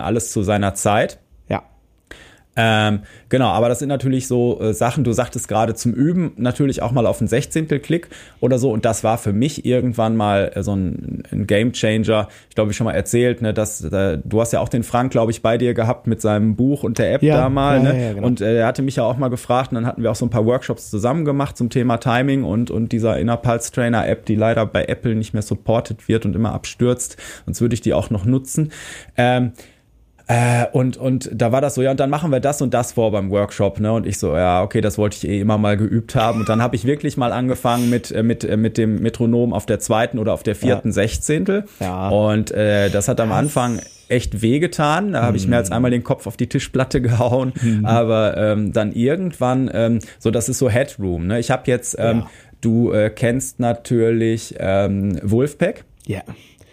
Alles zu seiner Zeit. Ähm, genau, aber das sind natürlich so äh, Sachen, du sagtest gerade zum Üben natürlich auch mal auf einen Sechzehntel-Klick oder so und das war für mich irgendwann mal äh, so ein, ein Game Changer. Ich glaube, ich schon mal erzählt, ne, dass äh, du hast ja auch den Frank, glaube ich, bei dir gehabt mit seinem Buch und der App ja, da mal, ja, ne? Ja, genau. Und äh, er hatte mich ja auch mal gefragt und dann hatten wir auch so ein paar Workshops zusammen gemacht zum Thema Timing und und dieser Inner Pulse Trainer App, die leider bei Apple nicht mehr supported wird und immer abstürzt, sonst würde ich die auch noch nutzen. Ähm, äh, und, und da war das so, ja, und dann machen wir das und das vor beim Workshop, ne? Und ich so, ja, okay, das wollte ich eh immer mal geübt haben. Und dann habe ich wirklich mal angefangen mit, äh, mit, äh, mit dem Metronom auf der zweiten oder auf der vierten ja. Sechzehntel. Ja. Und äh, das hat am Anfang echt wehgetan. Da habe ich mehr als mhm. einmal den Kopf auf die Tischplatte gehauen. Mhm. Aber ähm, dann irgendwann, ähm, so das ist so Headroom. Ne? Ich habe jetzt, ähm, ja. du äh, kennst natürlich ähm, Wolfpack. Ja.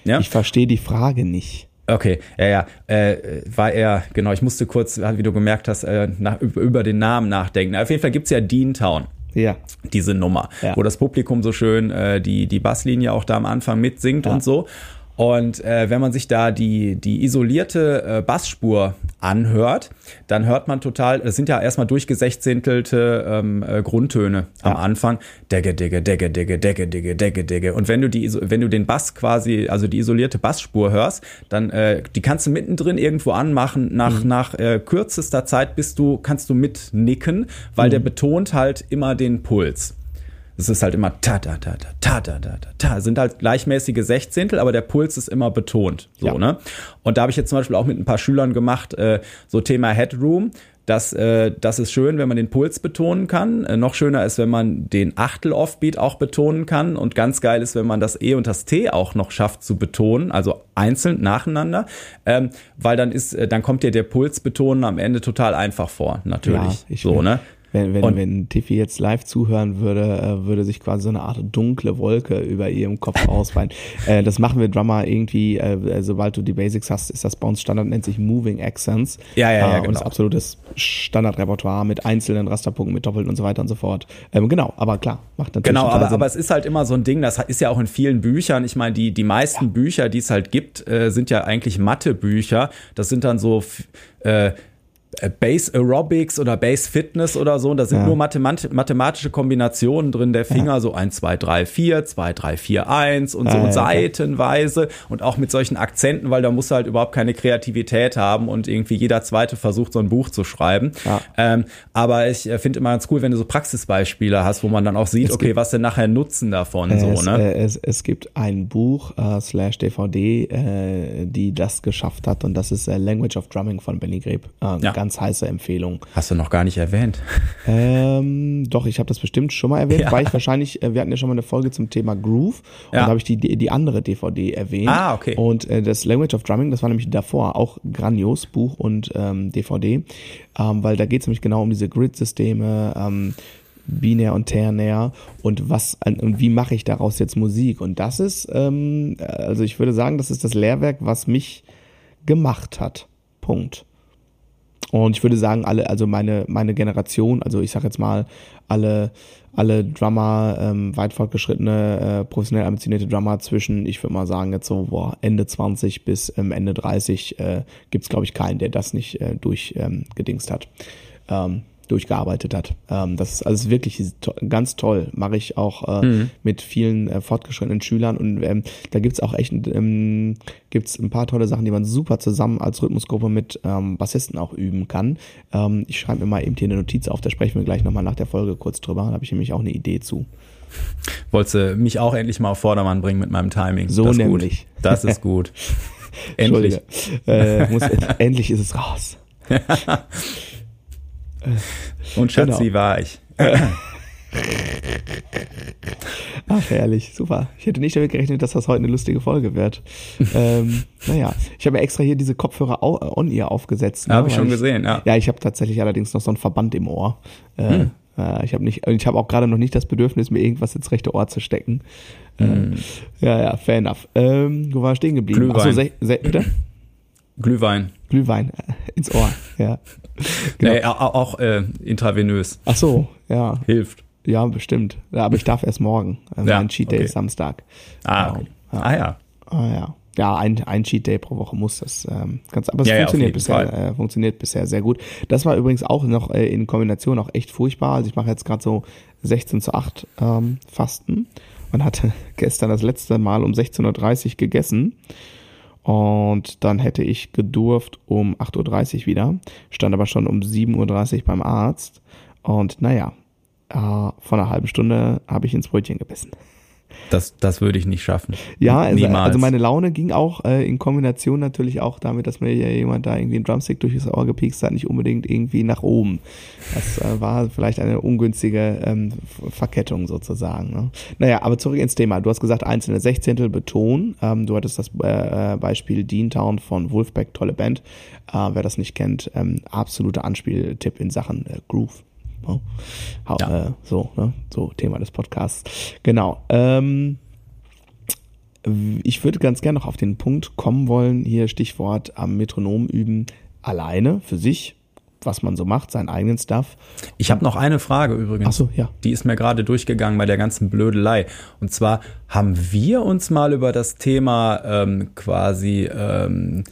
ja. Ich verstehe die Frage nicht. Okay, ja, ja, äh, war er, genau, ich musste kurz, wie du gemerkt hast, äh, nach, über den Namen nachdenken. Auf jeden Fall gibt's ja Dean Town. Ja. Diese Nummer, ja. wo das Publikum so schön äh, die, die Basslinie auch da am Anfang mitsingt ja. und so. Und äh, wenn man sich da die, die isolierte äh, Bassspur anhört, dann hört man total, es sind ja erstmal durchgesechzehntelte ähm, äh, Grundtöne ja. am Anfang. Degge, degge, degge, degge, degge, degge, degge, degge. Und wenn du die, wenn du den Bass quasi, also die isolierte Bassspur hörst, dann äh, die kannst du mittendrin irgendwo anmachen. Nach, mhm. nach äh, kürzester Zeit bist du, kannst du mitnicken, weil mhm. der betont halt immer den Puls. Es ist halt immer ta ta ta ta ta ta ta ta ta. Sind halt gleichmäßige Sechzehntel, aber der Puls ist immer betont. So, ja. ne? Und da habe ich jetzt zum Beispiel auch mit ein paar Schülern gemacht, äh, so Thema Headroom. Das, äh, das ist schön, wenn man den Puls betonen kann. Äh, noch schöner ist, wenn man den Achtel Offbeat auch betonen kann. Und ganz geil ist, wenn man das E und das T auch noch schafft zu betonen, also einzeln nacheinander, ähm, weil dann ist, äh, dann kommt dir der Puls betonen am Ende total einfach vor, natürlich. Ja, so, ne? Wenn, wenn, wenn Tiffy jetzt live zuhören würde, äh, würde sich quasi so eine Art dunkle Wolke über ihrem Kopf ausweiten. äh, das machen wir Drummer irgendwie, äh, sobald du die Basics hast, ist das bei uns Standard, nennt sich Moving Accents. Ja, ja, ja. Äh, genau. Und ist absolutes Standardrepertoire mit einzelnen Rasterpunkten, mit Doppelten und so weiter und so fort. Ähm, genau, aber klar, macht natürlich Genau, aber, aber es ist halt immer so ein Ding, das ist ja auch in vielen Büchern. Ich meine, die, die meisten ja. Bücher, die es halt gibt, äh, sind ja eigentlich Mathebücher. Das sind dann so äh, äh, Base Aerobics oder Base Fitness oder so. Und da sind ja. nur Mathemat mathematische Kombinationen drin der Finger, ja. so 1, 2, 3, 4, 2, 3, 4, 1 und so ah, ja, seitenweise und auch mit solchen Akzenten, weil da musst du halt überhaupt keine Kreativität haben und irgendwie jeder Zweite versucht, so ein Buch zu schreiben. Ähm, aber ich äh, finde immer ganz cool, wenn du so Praxisbeispiele hast, wo man dann auch sieht, es okay, was denn nachher Nutzen davon es, so, ne? Äh, es, es gibt ein Buch äh, slash DVD, äh, die das geschafft hat und das ist äh, Language of Drumming von Benny Greb. Äh, ja ganz heiße Empfehlung. Hast du noch gar nicht erwähnt? Ähm, doch, ich habe das bestimmt schon mal erwähnt, ja. weil ich wahrscheinlich, äh, wir hatten ja schon mal eine Folge zum Thema Groove und ja. da habe ich die, die, die andere DVD erwähnt. Ah, okay. Und äh, das Language of Drumming, das war nämlich davor auch grandios, Buch und ähm, DVD, ähm, weil da geht es nämlich genau um diese Grid-Systeme, ähm, binär und ternär und was und wie mache ich daraus jetzt Musik und das ist ähm, also ich würde sagen das ist das Lehrwerk was mich gemacht hat Punkt und ich würde sagen, alle, also meine, meine Generation, also ich sag jetzt mal, alle, alle Drummer, ähm, weit fortgeschrittene, äh, professionell ambitionierte Drummer zwischen, ich würde mal sagen, jetzt so boah, Ende 20 bis ähm, Ende 30 äh, gibt es, glaube ich, keinen, der das nicht äh, durchgedingst ähm, hat. Ähm, durchgearbeitet hat. Ähm, das ist alles wirklich to ganz toll. Mache ich auch äh, mhm. mit vielen äh, fortgeschrittenen Schülern und ähm, da gibt's auch echt ähm, gibt's ein paar tolle Sachen, die man super zusammen als Rhythmusgruppe mit ähm, Bassisten auch üben kann. Ähm, ich schreibe mir mal eben hier eine Notiz auf, da sprechen wir gleich nochmal nach der Folge kurz drüber. Da habe ich nämlich auch eine Idee zu. Wolltest du mich auch endlich mal auf Vordermann bringen mit meinem Timing? So das nämlich. Gut. Das ist gut. endlich. Äh, muss, endlich ist es raus. Und Schatzi genau. war ich. Ach, herrlich, super. Ich hätte nicht damit gerechnet, dass das heute eine lustige Folge wird. ähm, naja, ich habe extra hier diese Kopfhörer on-ear aufgesetzt. Ne, habe ich schon ich, gesehen, ja. Ja, ich habe tatsächlich allerdings noch so einen Verband im Ohr. Äh, hm. äh, ich habe nicht, ich habe auch gerade noch nicht das Bedürfnis, mir irgendwas ins rechte Ohr zu stecken. Hm. Äh, ja, ja, fair enough. Ähm, wo war ich stehen geblieben? Glühwein. Achso, bitte? Glühwein. Glühwein äh, ins Ohr, ja. Genau. Nee, auch äh, intravenös. Ach so, ja. Hilft. Ja, bestimmt. Ja, aber ich darf erst morgen. Also ja, mein Cheat Day okay. ist Samstag. Ah, genau. okay. ja. ah ja. Ah ja. Ja, ein, ein Cheat Day pro Woche muss das ähm, ganz, aber es ja, funktioniert bisher, äh, funktioniert bisher sehr gut. Das war übrigens auch noch äh, in Kombination auch echt furchtbar. Also ich mache jetzt gerade so 16 zu 8 ähm, Fasten und hatte gestern das letzte Mal um 16.30 Uhr gegessen. Und dann hätte ich gedurft um 8.30 Uhr wieder, stand aber schon um 7.30 Uhr beim Arzt. Und naja, äh, vor einer halben Stunde habe ich ins Brötchen gebissen. Das, das würde ich nicht schaffen. Ja, also, also meine Laune ging auch äh, in Kombination natürlich auch damit, dass mir ja jemand da irgendwie einen Drumstick durch das Ohr gepiekst hat, nicht unbedingt irgendwie nach oben. Das äh, war vielleicht eine ungünstige ähm, Verkettung sozusagen. Ne? Naja, aber zurück ins Thema. Du hast gesagt, einzelne Sechzehntel Beton. Ähm, du hattest das äh, äh Beispiel Deantown von Wolfpack, tolle Band. Äh, wer das nicht kennt, ähm, absoluter Anspieltipp in Sachen äh, Groove. Ne? Ja. Äh, so, ne? so Thema des Podcasts. Genau. Ähm, ich würde ganz gerne noch auf den Punkt kommen wollen, hier Stichwort am Metronom üben, alleine, für sich, was man so macht, seinen eigenen Stuff. Ich habe noch eine Frage übrigens. Ach so, ja. Die ist mir gerade durchgegangen bei der ganzen Blödelei. Und zwar haben wir uns mal über das Thema ähm, quasi ähm,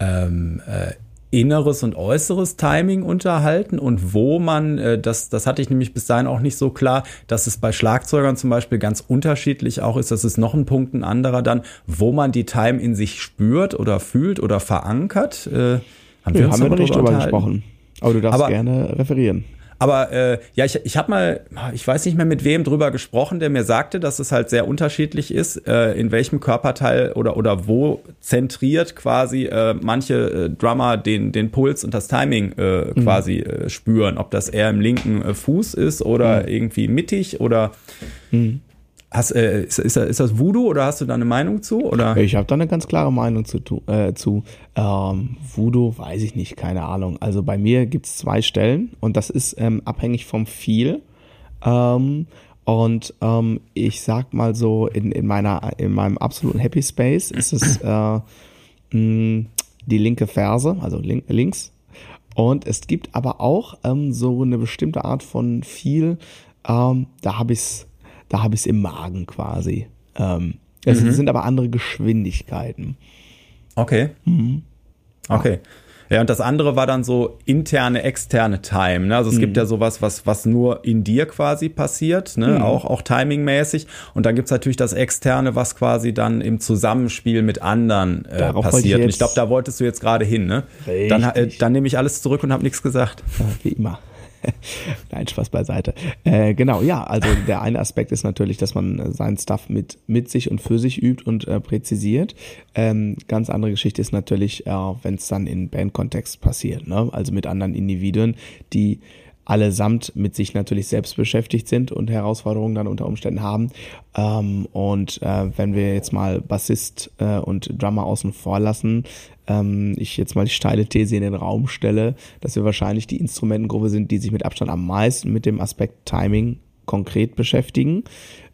ähm, äh, inneres und äußeres Timing unterhalten und wo man, äh, das, das hatte ich nämlich bis dahin auch nicht so klar, dass es bei Schlagzeugern zum Beispiel ganz unterschiedlich auch ist, das ist noch ein Punkt, ein anderer dann, wo man die Time in sich spürt oder fühlt oder verankert. Äh, haben wir, ja, haben wir noch nicht drüber gesprochen. Aber du darfst Aber, gerne referieren. Aber äh, ja, ich, ich habe mal, ich weiß nicht mehr mit wem drüber gesprochen, der mir sagte, dass es halt sehr unterschiedlich ist, äh, in welchem Körperteil oder oder wo zentriert quasi äh, manche äh, Drummer den den Puls und das Timing äh, mhm. quasi äh, spüren, ob das eher im linken Fuß ist oder mhm. irgendwie mittig oder mhm. Hast, äh, ist, ist, ist, das Voodoo oder hast du da eine Meinung zu? Oder? Ich habe da eine ganz klare Meinung zu. Äh, zu ähm, Voodoo weiß ich nicht, keine Ahnung. Also bei mir gibt es zwei Stellen und das ist ähm, abhängig vom Feel. Ähm, und ähm, ich sag mal so, in, in, meiner, in meinem absoluten Happy Space ist es äh, mh, die linke Ferse, also link, links. Und es gibt aber auch ähm, so eine bestimmte Art von Feel, ähm, da habe ich es da habe ich es im Magen quasi. Ähm, es mhm. sind aber andere Geschwindigkeiten. Okay. Mhm. Okay. Ja, und das andere war dann so interne, externe Time. Ne? Also es mhm. gibt ja sowas, was, was nur in dir quasi passiert, ne? Mhm. auch, auch timingmäßig. Und dann gibt's natürlich das Externe, was quasi dann im Zusammenspiel mit anderen äh, passiert. Ich und ich glaube, da wolltest du jetzt gerade hin. Ne? Dann, äh, dann nehme ich alles zurück und habe nichts gesagt. Ja, wie immer. Nein, Spaß beiseite. Äh, genau, ja, also der eine Aspekt ist natürlich, dass man seinen Stuff mit, mit sich und für sich übt und äh, präzisiert. Ähm, ganz andere Geschichte ist natürlich, äh, wenn es dann in Bandkontext passiert, ne? also mit anderen Individuen, die allesamt mit sich natürlich selbst beschäftigt sind und Herausforderungen dann unter Umständen haben. Ähm, und äh, wenn wir jetzt mal Bassist äh, und Drummer außen vor lassen, ähm, ich jetzt mal die steile These in den Raum stelle, dass wir wahrscheinlich die Instrumentengruppe sind, die sich mit Abstand am meisten mit dem Aspekt Timing konkret beschäftigen.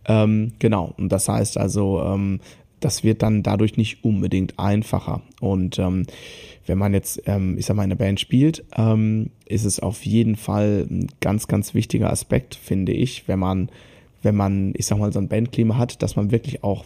Ähm, genau, und das heißt also, ähm, das wird dann dadurch nicht unbedingt einfacher. Und ähm, wenn man jetzt, ähm, ich sag mal, in einer Band spielt, ähm, ist es auf jeden Fall ein ganz, ganz wichtiger Aspekt, finde ich, wenn man wenn man, ich sag mal, so ein Bandklima hat, dass man wirklich auch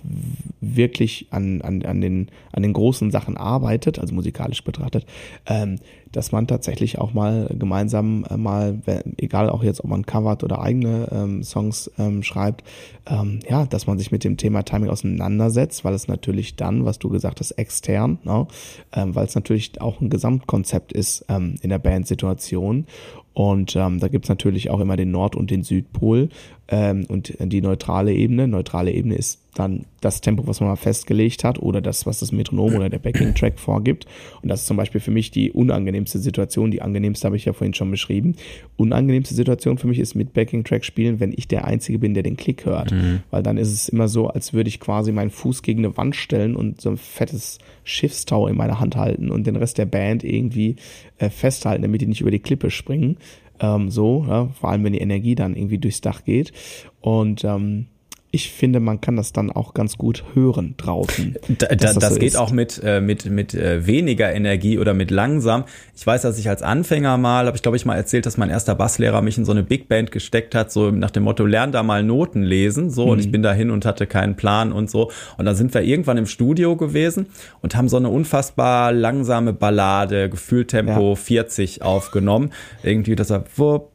wirklich an, an, an, den, an den großen Sachen arbeitet, also musikalisch betrachtet, ähm, dass man tatsächlich auch mal gemeinsam äh, mal, egal auch jetzt, ob man covert oder eigene ähm, Songs ähm, schreibt, ähm, ja, dass man sich mit dem Thema Timing auseinandersetzt, weil es natürlich dann, was du gesagt hast, extern, ne, ähm, weil es natürlich auch ein Gesamtkonzept ist ähm, in der Bandsituation und ähm, da gibt's natürlich auch immer den Nord- und den Südpol ähm, und die neutrale Ebene. Neutrale Ebene ist dann das Tempo, was man mal festgelegt hat oder das, was das Metronom oder der Backing-Track vorgibt. Und das ist zum Beispiel für mich die unangenehmste Situation. Die angenehmste habe ich ja vorhin schon beschrieben. Unangenehmste Situation für mich ist mit Backing-Track spielen, wenn ich der Einzige bin, der den Klick hört. Mhm. Weil dann ist es immer so, als würde ich quasi meinen Fuß gegen eine Wand stellen und so ein fettes Schiffstau in meiner Hand halten und den Rest der Band irgendwie äh, festhalten, damit die nicht über die Klippe springen. Ähm, so, ja, vor allem wenn die Energie dann irgendwie durchs Dach geht. Und ähm, ich finde, man kann das dann auch ganz gut hören draußen. Da, da, das, das so geht ist. auch mit, äh, mit, mit äh, weniger Energie oder mit langsam. Ich weiß, dass ich als Anfänger mal, habe ich glaube ich mal erzählt, dass mein erster Basslehrer mich in so eine Big Band gesteckt hat, so nach dem Motto, lern da mal Noten lesen, so. Mhm. Und ich mhm. bin dahin und hatte keinen Plan und so. Und dann sind wir irgendwann im Studio gewesen und haben so eine unfassbar langsame Ballade, Gefühltempo ja. 40 aufgenommen. Irgendwie, das war, wupp,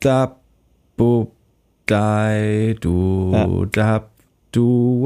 da, bup, dai, du, ja. da, du,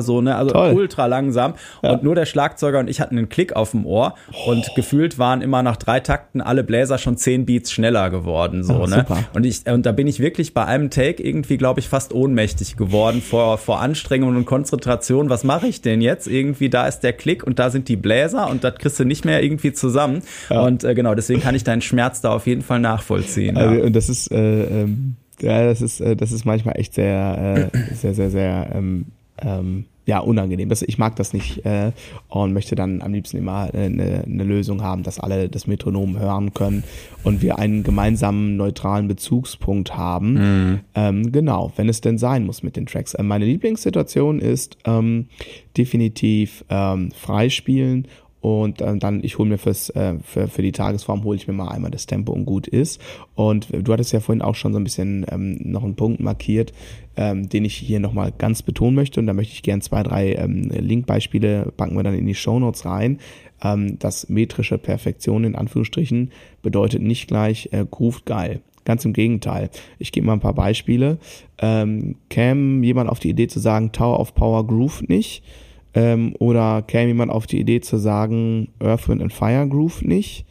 so, ne, also Toll. ultra langsam. Ja. Und nur der Schlagzeuger und ich hatten einen Klick auf dem Ohr oh. und gefühlt waren immer nach drei Takten alle Bläser schon zehn Beats schneller geworden, so, oh, ne. Super. Und ich, und da bin ich wirklich bei einem Take irgendwie, glaube ich, fast ohnmächtig geworden vor, vor Anstrengung und Konzentration. Was mache ich denn jetzt? Irgendwie, da ist der Klick und da sind die Bläser und das kriegst du nicht mehr irgendwie zusammen. Ja. Und äh, genau, deswegen kann ich deinen Schmerz da auf jeden Fall nachvollziehen. Also, und das ist, äh, ähm ja, das ist, äh, das ist manchmal echt sehr, äh, sehr, sehr, sehr, ähm, ähm, ja, unangenehm. Das, ich mag das nicht äh, und möchte dann am liebsten immer eine, eine Lösung haben, dass alle das Metronom hören können und wir einen gemeinsamen neutralen Bezugspunkt haben. Mhm. Ähm, genau, wenn es denn sein muss mit den Tracks. Äh, meine Lieblingssituation ist ähm, definitiv ähm, freispielen und äh, dann ich hole mir fürs äh, für, für die Tagesform hole ich mir mal einmal das Tempo und gut ist und du hattest ja vorhin auch schon so ein bisschen ähm, noch einen Punkt markiert ähm, den ich hier nochmal ganz betonen möchte und da möchte ich gern zwei drei ähm, Linkbeispiele packen wir dann in die Show Notes rein ähm, das metrische Perfektion in Anführungsstrichen bedeutet nicht gleich äh, grooved geil Ganz im Gegenteil. Ich gebe mal ein paar Beispiele. Ähm, käme jemand auf die Idee zu sagen, Tower of Power groove nicht? Ähm, oder käme jemand auf die Idee zu sagen, Earth, Wind and Fire Groove nicht?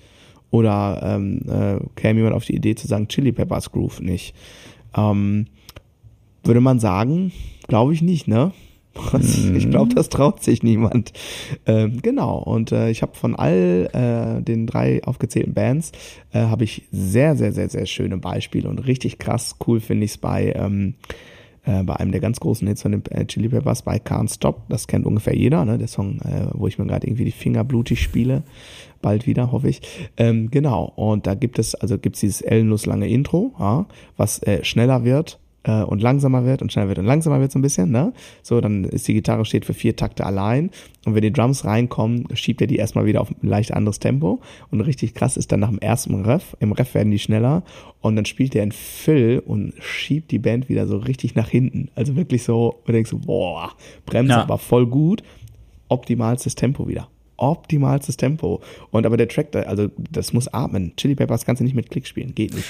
Oder ähm, äh, käme jemand auf die Idee zu sagen, Chili Peppers Groove nicht? Ähm, würde man sagen, glaube ich nicht, ne? Ich glaube, das traut sich niemand. Ähm, genau. Und äh, ich habe von all äh, den drei aufgezählten Bands äh, habe ich sehr, sehr, sehr, sehr schöne Beispiele und richtig krass cool finde ich es bei ähm, äh, bei einem der ganz großen Hits von den äh, Chili Peppers bei Can't Stop. Das kennt ungefähr jeder, ne? Der Song, äh, wo ich mir gerade irgendwie die Finger blutig spiele. Bald wieder, hoffe ich. Ähm, genau. Und da gibt es, also gibt es dieses ellenlos lange Intro, ja, was äh, schneller wird äh, und langsamer wird und schneller wird und langsamer wird so ein bisschen, ne? So, dann ist die Gitarre steht für vier Takte allein und wenn die Drums reinkommen, schiebt er die erstmal wieder auf ein leicht anderes Tempo und richtig krass ist dann nach dem ersten Ref, im Ref werden die schneller und dann spielt er in Fill und schiebt die Band wieder so richtig nach hinten. Also wirklich so, du denkst so, boah, Bremse ja. aber voll gut, optimalstes Tempo wieder optimalstes Tempo. Und aber der Track, also das muss atmen. Chili Peppers kannst du nicht mit Klick spielen, geht nicht.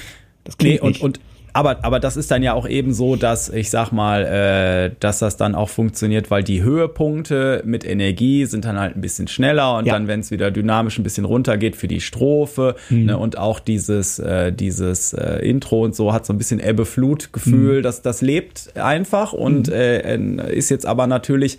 Das klingt nee, und, nicht. und aber, aber das ist dann ja auch eben so, dass ich sag mal, äh, dass das dann auch funktioniert, weil die Höhepunkte mit Energie sind dann halt ein bisschen schneller und ja. dann, wenn es wieder dynamisch ein bisschen runtergeht für die Strophe mhm. ne, und auch dieses, äh, dieses äh, Intro und so hat so ein bisschen Ebbe-Flut-Gefühl, mhm. das, das lebt einfach und mhm. äh, ist jetzt aber natürlich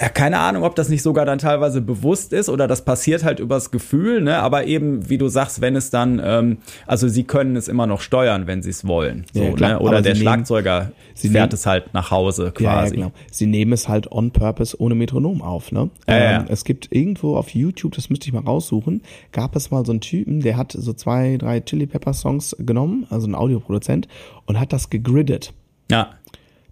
ja, keine Ahnung, ob das nicht sogar dann teilweise bewusst ist oder das passiert halt übers Gefühl, ne? Aber eben, wie du sagst, wenn es dann, ähm, also sie können es immer noch steuern, wenn sie es wollen. So, ja, klar, ne? Oder der Schlagzeuger sie fährt nehmen, es halt nach Hause quasi. Ja, ja, genau. Sie nehmen es halt on purpose ohne Metronom auf, ne? Ähm, es gibt irgendwo auf YouTube, das müsste ich mal raussuchen, gab es mal so einen Typen, der hat so zwei, drei Chili Pepper Songs genommen, also ein Audioproduzent, und hat das gegriddet. Ja.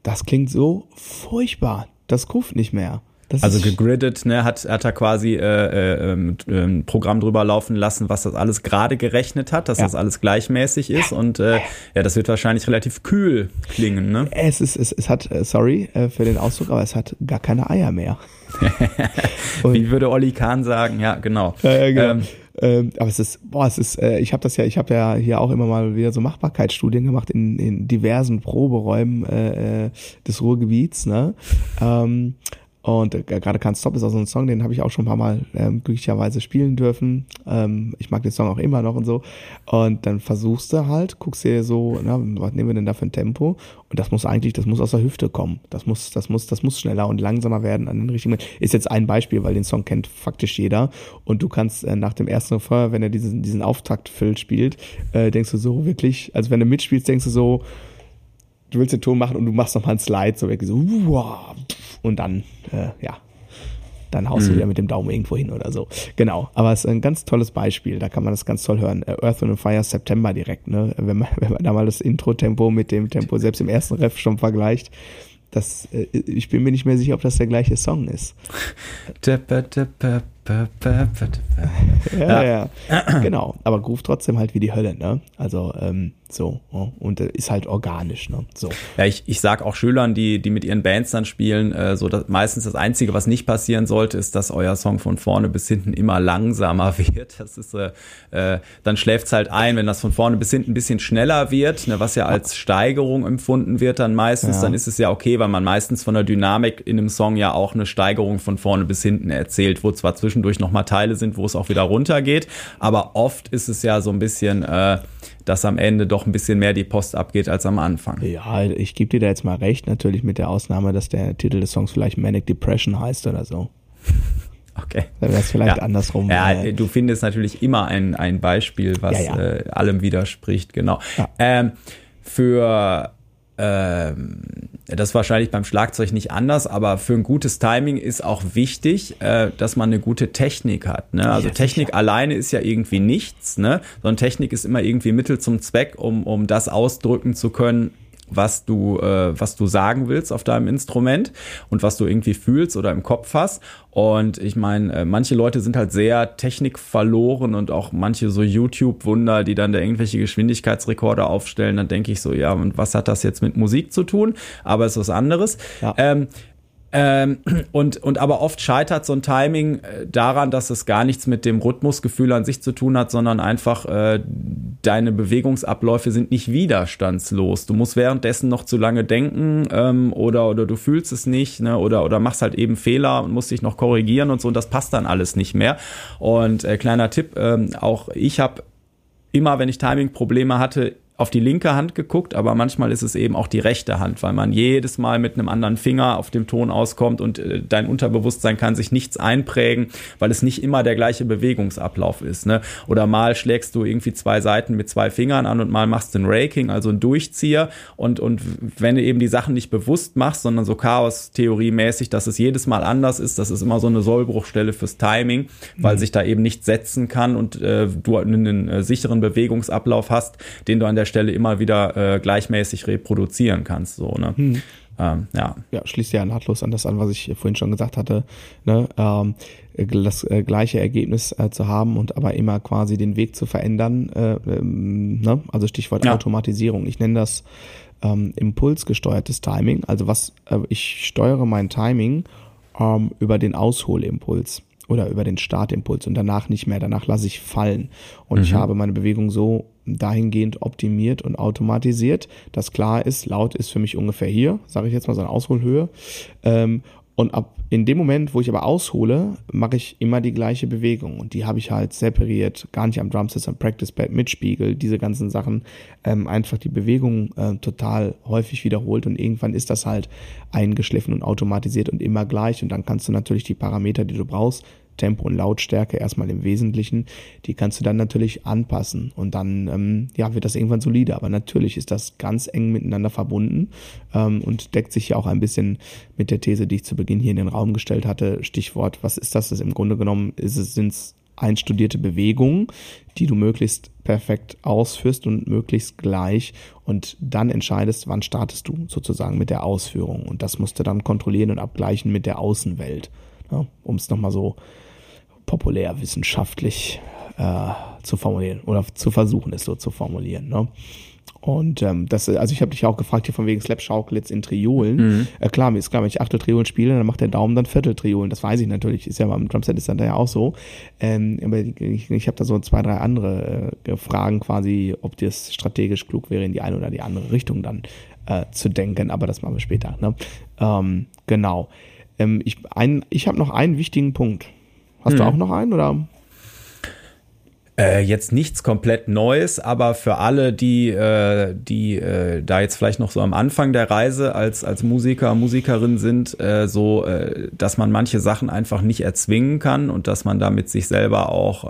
Das klingt so furchtbar. Das ruft nicht mehr. Das also gegriddet, ne, hat, hat er quasi äh, äh, ein Programm drüber laufen lassen, was das alles gerade gerechnet hat, dass ja. das alles gleichmäßig ist und äh, ja, das wird wahrscheinlich relativ kühl klingen, ne? Es ist, es, es hat, äh, sorry äh, für den Ausdruck, aber es hat gar keine Eier mehr. Wie würde Olli Kahn sagen, ja, genau. Ja, ja, genau. Ähm, ähm, aber es ist, boah, es ist, äh, ich habe das ja, ich habe ja hier auch immer mal wieder so Machbarkeitsstudien gemacht in, in diversen Proberäumen äh, äh des Ruhrgebiets, ne? Ähm, Und äh, gerade Can't Stop ist auch so ein Song, den habe ich auch schon ein paar Mal ähm, glücklicherweise spielen dürfen. Ähm, ich mag den Song auch immer noch und so. Und dann versuchst du halt, guckst dir so, na, was nehmen wir denn da für ein Tempo? Und das muss eigentlich, das muss aus der Hüfte kommen. Das muss, das muss, das muss schneller und langsamer werden an den richtigen. Ist jetzt ein Beispiel, weil den Song kennt faktisch jeder. Und du kannst äh, nach dem ersten Refrain, wenn er diesen, diesen Auftakt-Fill spielt, äh, denkst du so wirklich, also wenn du mitspielst, denkst du so, du willst den Ton machen und du machst nochmal einen Slide, so wirklich so, wow, und dann, äh, ja, dann haust mhm. du wieder mit dem Daumen irgendwo hin oder so. Genau, aber es ist ein ganz tolles Beispiel, da kann man das ganz toll hören. Äh, Earth and Fire September direkt, ne? Wenn man, wenn man da mal das Intro-Tempo mit dem Tempo selbst im ersten Ref schon vergleicht, das, äh, ich bin mir nicht mehr sicher, ob das der gleiche Song ist. Ja, ja, ja. genau. Aber Groove trotzdem halt wie die Hölle, ne? Also, ähm, so, und ist halt organisch, ne? So. Ja, ich, ich sag auch Schülern, die, die mit ihren Bands dann spielen, äh, so dass meistens das Einzige, was nicht passieren sollte, ist, dass euer Song von vorne bis hinten immer langsamer wird. Das ist, äh, äh, dann schläft's halt ein, wenn das von vorne bis hinten ein bisschen schneller wird, ne, was ja als Steigerung empfunden wird dann meistens, ja. dann ist es ja okay, weil man meistens von der Dynamik in einem Song ja auch eine Steigerung von vorne bis hinten erzählt, wo zwar zwischendurch nochmal Teile sind, wo es auch wieder runtergeht, aber oft ist es ja so ein bisschen, äh, dass am Ende doch ein bisschen mehr die Post abgeht als am Anfang. Ja, ich gebe dir da jetzt mal recht, natürlich mit der Ausnahme, dass der Titel des Songs vielleicht Manic Depression heißt oder so. Okay. Dann wäre es vielleicht ja. andersrum. Ja, äh, du findest natürlich immer ein, ein Beispiel, was ja, ja. Äh, allem widerspricht, genau. Ähm, für das ist wahrscheinlich beim Schlagzeug nicht anders, aber für ein gutes Timing ist auch wichtig, äh, dass man eine gute Technik hat. Ne? Also ja, Technik sicher. alleine ist ja irgendwie nichts, ne? sondern Technik ist immer irgendwie Mittel zum Zweck, um, um das ausdrücken zu können, was du, äh, was du sagen willst auf deinem Instrument und was du irgendwie fühlst oder im Kopf hast. Und ich meine, äh, manche Leute sind halt sehr technikverloren und auch manche so YouTube-Wunder, die dann da irgendwelche Geschwindigkeitsrekorde aufstellen, dann denke ich so, ja, und was hat das jetzt mit Musik zu tun? Aber es ist was anderes. Ja. Ähm, ähm, und, und aber oft scheitert so ein Timing äh, daran, dass es gar nichts mit dem Rhythmusgefühl an sich zu tun hat, sondern einfach äh, deine Bewegungsabläufe sind nicht widerstandslos. Du musst währenddessen noch zu lange denken ähm, oder, oder du fühlst es nicht ne, oder, oder machst halt eben Fehler und musst dich noch korrigieren und so und das passt dann alles nicht mehr. Und äh, kleiner Tipp, ähm, auch ich habe immer, wenn ich Timing-Probleme hatte, auf die linke Hand geguckt, aber manchmal ist es eben auch die rechte Hand, weil man jedes Mal mit einem anderen Finger auf dem Ton auskommt und äh, dein Unterbewusstsein kann sich nichts einprägen, weil es nicht immer der gleiche Bewegungsablauf ist. Ne? Oder mal schlägst du irgendwie zwei Seiten mit zwei Fingern an und mal machst du ein Raking, also ein Durchzieher und, und wenn du eben die Sachen nicht bewusst machst, sondern so Chaos-Theorie-mäßig, dass es jedes Mal anders ist, das ist immer so eine Sollbruchstelle fürs Timing, weil mhm. sich da eben nicht setzen kann und äh, du einen, einen äh, sicheren Bewegungsablauf hast, den du an der der Stelle immer wieder äh, gleichmäßig reproduzieren kannst. So, ne? Hm. Ähm, ja. ja, schließt ja nahtlos an das an, was ich vorhin schon gesagt hatte, ne? ähm, das äh, gleiche Ergebnis äh, zu haben und aber immer quasi den Weg zu verändern. Äh, ähm, ne? Also Stichwort ja. Automatisierung. Ich nenne das ähm, impulsgesteuertes Timing. Also was äh, ich steuere mein Timing ähm, über den Ausholimpuls oder über den Startimpuls und danach nicht mehr. Danach lasse ich fallen und mhm. ich habe meine Bewegung so dahingehend optimiert und automatisiert, dass klar ist, laut ist für mich ungefähr hier, sage ich jetzt mal so eine Ausholhöhe. Ähm, und ab in dem Moment, wo ich aber aushole, mache ich immer die gleiche Bewegung. Und die habe ich halt separiert, gar nicht am Drumset, am Practice Pad mit Spiegel, diese ganzen Sachen, ähm, einfach die Bewegung äh, total häufig wiederholt und irgendwann ist das halt eingeschliffen und automatisiert und immer gleich. Und dann kannst du natürlich die Parameter, die du brauchst, Tempo und Lautstärke erstmal im Wesentlichen, die kannst du dann natürlich anpassen und dann ähm, ja, wird das irgendwann solide. Aber natürlich ist das ganz eng miteinander verbunden ähm, und deckt sich ja auch ein bisschen mit der These, die ich zu Beginn hier in den Raum gestellt hatte. Stichwort, was ist das? Das im Grunde genommen ist es, sind's einstudierte Bewegungen, die du möglichst perfekt ausführst und möglichst gleich und dann entscheidest, wann startest du sozusagen mit der Ausführung und das musst du dann kontrollieren und abgleichen mit der Außenwelt, ja, um es nochmal so populärwissenschaftlich äh, zu formulieren oder zu versuchen, es so zu formulieren. Ne? Und ähm, das, also ich habe dich auch gefragt hier von wegen Slap Schaukelitz in Triolen. Mhm. Äh, klar, mir ist klar, wenn ich Achtel Triolen spiele, dann macht der Daumen dann Viertel Triolen. Das weiß ich natürlich. Ist ja beim Drumset ist dann da ja auch so. Ähm, aber ich, ich habe da so zwei, drei andere äh, Fragen quasi, ob das strategisch klug wäre, in die eine oder die andere Richtung dann äh, zu denken. Aber das machen wir später. Ne? Ähm, genau. Ähm, ich, ein, ich habe noch einen wichtigen Punkt. Hast hm. du auch noch einen oder? Äh, jetzt nichts komplett Neues, aber für alle, die, äh, die äh, da jetzt vielleicht noch so am Anfang der Reise als, als Musiker, Musikerin sind, so, dass man manche Sachen einfach nicht erzwingen kann und dass man da mit sich selber auch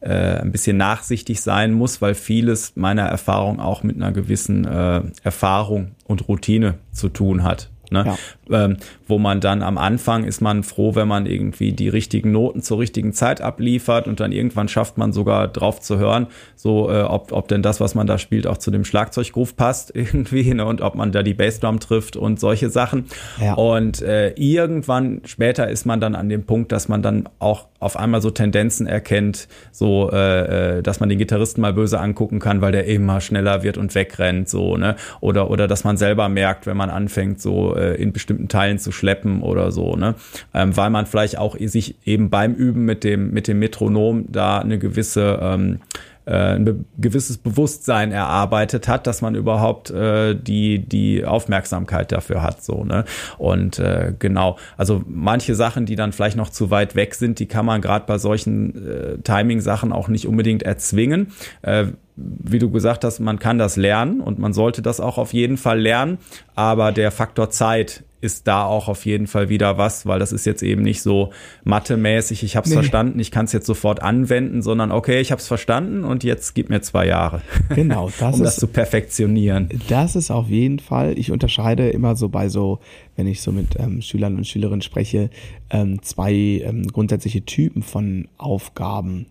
ein bisschen nachsichtig sein muss, weil vieles meiner Erfahrung auch mit einer gewissen Erfahrung und Routine zu tun hat. Ne? Ja ähm, wo man dann am Anfang ist man froh, wenn man irgendwie die richtigen Noten zur richtigen Zeit abliefert und dann irgendwann schafft man sogar drauf zu hören, so äh, ob, ob denn das, was man da spielt, auch zu dem Schlagzeuggroove passt irgendwie ne? und ob man da die Bassdrum trifft und solche Sachen. Ja. Und äh, irgendwann später ist man dann an dem Punkt, dass man dann auch auf einmal so Tendenzen erkennt, so äh, äh dass man den Gitarristen mal böse angucken kann, weil der immer schneller wird und wegrennt, so ne oder oder dass man selber merkt, wenn man anfängt, so äh, in bestimmten bestimmten Teilen zu schleppen oder so, ne? Ähm, weil man vielleicht auch sich eben beim Üben mit dem, mit dem Metronom da eine gewisse ähm, äh, ein gewisses Bewusstsein erarbeitet hat, dass man überhaupt äh, die die Aufmerksamkeit dafür hat so ne? Und äh, genau. Also manche Sachen die dann vielleicht noch zu weit weg sind die kann man gerade bei solchen äh, Timing Sachen auch nicht unbedingt erzwingen. Äh, wie du gesagt hast, man kann das lernen und man sollte das auch auf jeden Fall lernen, aber der Faktor Zeit ist da auch auf jeden Fall wieder was, weil das ist jetzt eben nicht so mathemäßig, ich habe es nee. verstanden, ich kann es jetzt sofort anwenden, sondern okay, ich habe es verstanden und jetzt gib mir zwei Jahre. Genau, das um ist, das zu perfektionieren. Das ist auf jeden Fall, ich unterscheide immer so bei so, wenn ich so mit ähm, Schülern und Schülerinnen spreche, ähm, zwei ähm, grundsätzliche Typen von Aufgaben.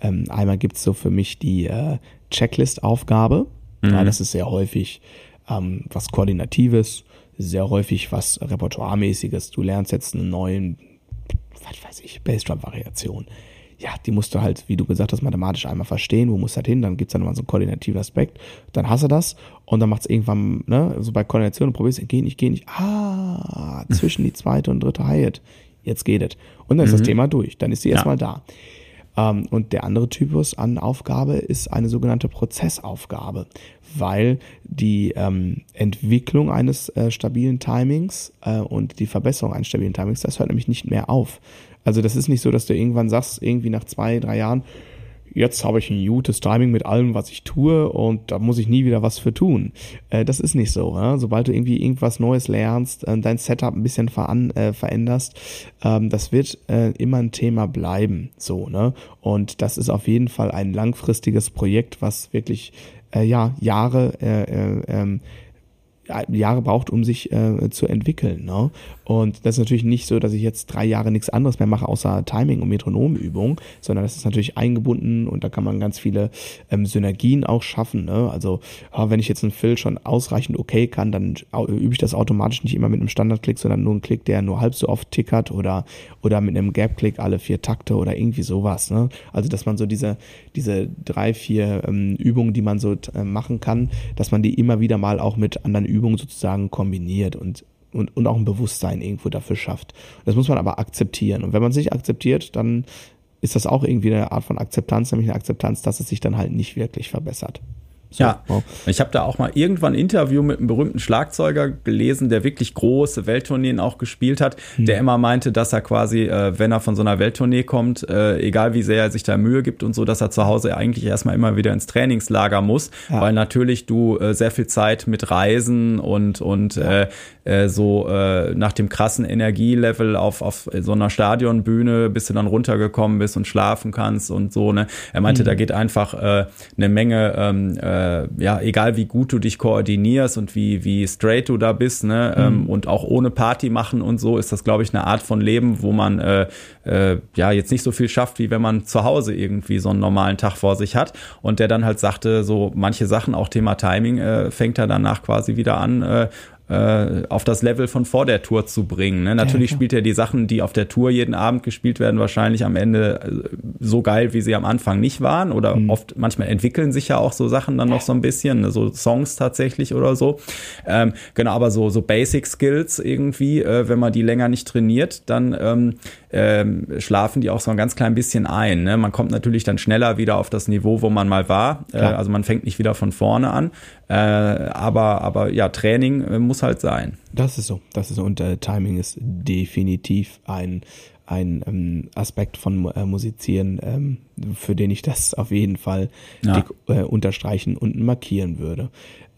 Ähm, einmal gibt's so für mich die äh, Checklist-Aufgabe. Mhm. Ja, das ist sehr häufig ähm, was Koordinatives sehr häufig was Repertoiremäßiges. Du lernst jetzt einen neuen, was weiß ich, Bassdrum-Variation. Ja, die musst du halt, wie du gesagt hast, mathematisch einmal verstehen, wo muss das hin, dann gibt's dann nochmal so einen koordinativen Aspekt, dann hast du das und dann macht's irgendwann, ne, so bei Koordination und probierst, geh nicht, geh nicht, ah, zwischen die zweite und dritte Hi-Hat, jetzt geht es. Und dann ist mhm. das Thema durch, dann ist sie ja. erstmal da. Ähm, und der andere Typus an Aufgabe ist eine sogenannte Prozessaufgabe, weil die ähm, Entwicklung eines äh, stabilen Timings äh, und die Verbesserung eines stabilen Timings, das hört nämlich nicht mehr auf. Also das ist nicht so, dass du irgendwann sagst, irgendwie nach zwei, drei Jahren, jetzt habe ich ein gutes Timing mit allem, was ich tue und da muss ich nie wieder was für tun. Äh, das ist nicht so. Ja? Sobald du irgendwie irgendwas Neues lernst, äh, dein Setup ein bisschen veran, äh, veränderst, ähm, das wird äh, immer ein Thema bleiben. So, ne? Und das ist auf jeden Fall ein langfristiges Projekt, was wirklich äh, ja Jahre äh, äh, ähm, Jahre braucht, um sich äh, zu entwickeln. Ne? Und das ist natürlich nicht so, dass ich jetzt drei Jahre nichts anderes mehr mache, außer Timing und Metronomübung, sondern das ist natürlich eingebunden und da kann man ganz viele ähm, Synergien auch schaffen. Ne? Also äh, wenn ich jetzt einen Fill schon ausreichend okay kann, dann übe ich das automatisch nicht immer mit einem Standardklick, sondern nur einen Klick, der nur halb so oft tickert oder, oder mit einem Gap-Klick alle vier Takte oder irgendwie sowas. Ne? Also dass man so diese, diese drei, vier ähm, Übungen, die man so äh, machen kann, dass man die immer wieder mal auch mit anderen Übungen sozusagen kombiniert und und, und auch ein Bewusstsein irgendwo dafür schafft. Das muss man aber akzeptieren. Und wenn man sich akzeptiert, dann ist das auch irgendwie eine Art von Akzeptanz, nämlich eine Akzeptanz, dass es sich dann halt nicht wirklich verbessert. So, ja, oh. ich habe da auch mal irgendwann ein Interview mit einem berühmten Schlagzeuger gelesen, der wirklich große Welttourneen auch gespielt hat, hm. der immer meinte, dass er quasi, äh, wenn er von so einer Welttournee kommt, äh, egal wie sehr er sich da Mühe gibt und so, dass er zu Hause eigentlich erstmal immer wieder ins Trainingslager muss, ja. weil natürlich du äh, sehr viel Zeit mit Reisen und und ja. äh, äh, so äh, nach dem krassen Energielevel auf auf so einer Stadionbühne, bis du dann runtergekommen bist und schlafen kannst und so. Ne, er meinte, hm. da geht einfach eine Menge ähm, äh, äh, ja, egal wie gut du dich koordinierst und wie, wie straight du da bist, ne, mhm. ähm, und auch ohne Party machen und so, ist das, glaube ich, eine Art von Leben, wo man äh, äh, ja jetzt nicht so viel schafft, wie wenn man zu Hause irgendwie so einen normalen Tag vor sich hat. Und der dann halt sagte, so manche Sachen, auch Thema Timing, äh, fängt er danach quasi wieder an, äh, auf das Level von vor der Tour zu bringen. Ne? Natürlich ja, spielt er die Sachen, die auf der Tour jeden Abend gespielt werden, wahrscheinlich am Ende äh, so geil, wie sie am Anfang nicht waren. Oder mhm. oft, manchmal entwickeln sich ja auch so Sachen dann noch so ein bisschen, ne? so Songs tatsächlich oder so. Ähm, genau, aber so, so Basic Skills irgendwie, äh, wenn man die länger nicht trainiert, dann ähm, ähm, schlafen die auch so ein ganz klein bisschen ein. Ne? Man kommt natürlich dann schneller wieder auf das Niveau, wo man mal war. Äh, also man fängt nicht wieder von vorne an. Äh, aber, aber ja, Training äh, muss halt sein. Das ist so. Das ist so. Und äh, Timing ist definitiv ein ein ähm, Aspekt von äh, Musizieren, ähm, für den ich das auf jeden Fall ja. dick, äh, unterstreichen und markieren würde.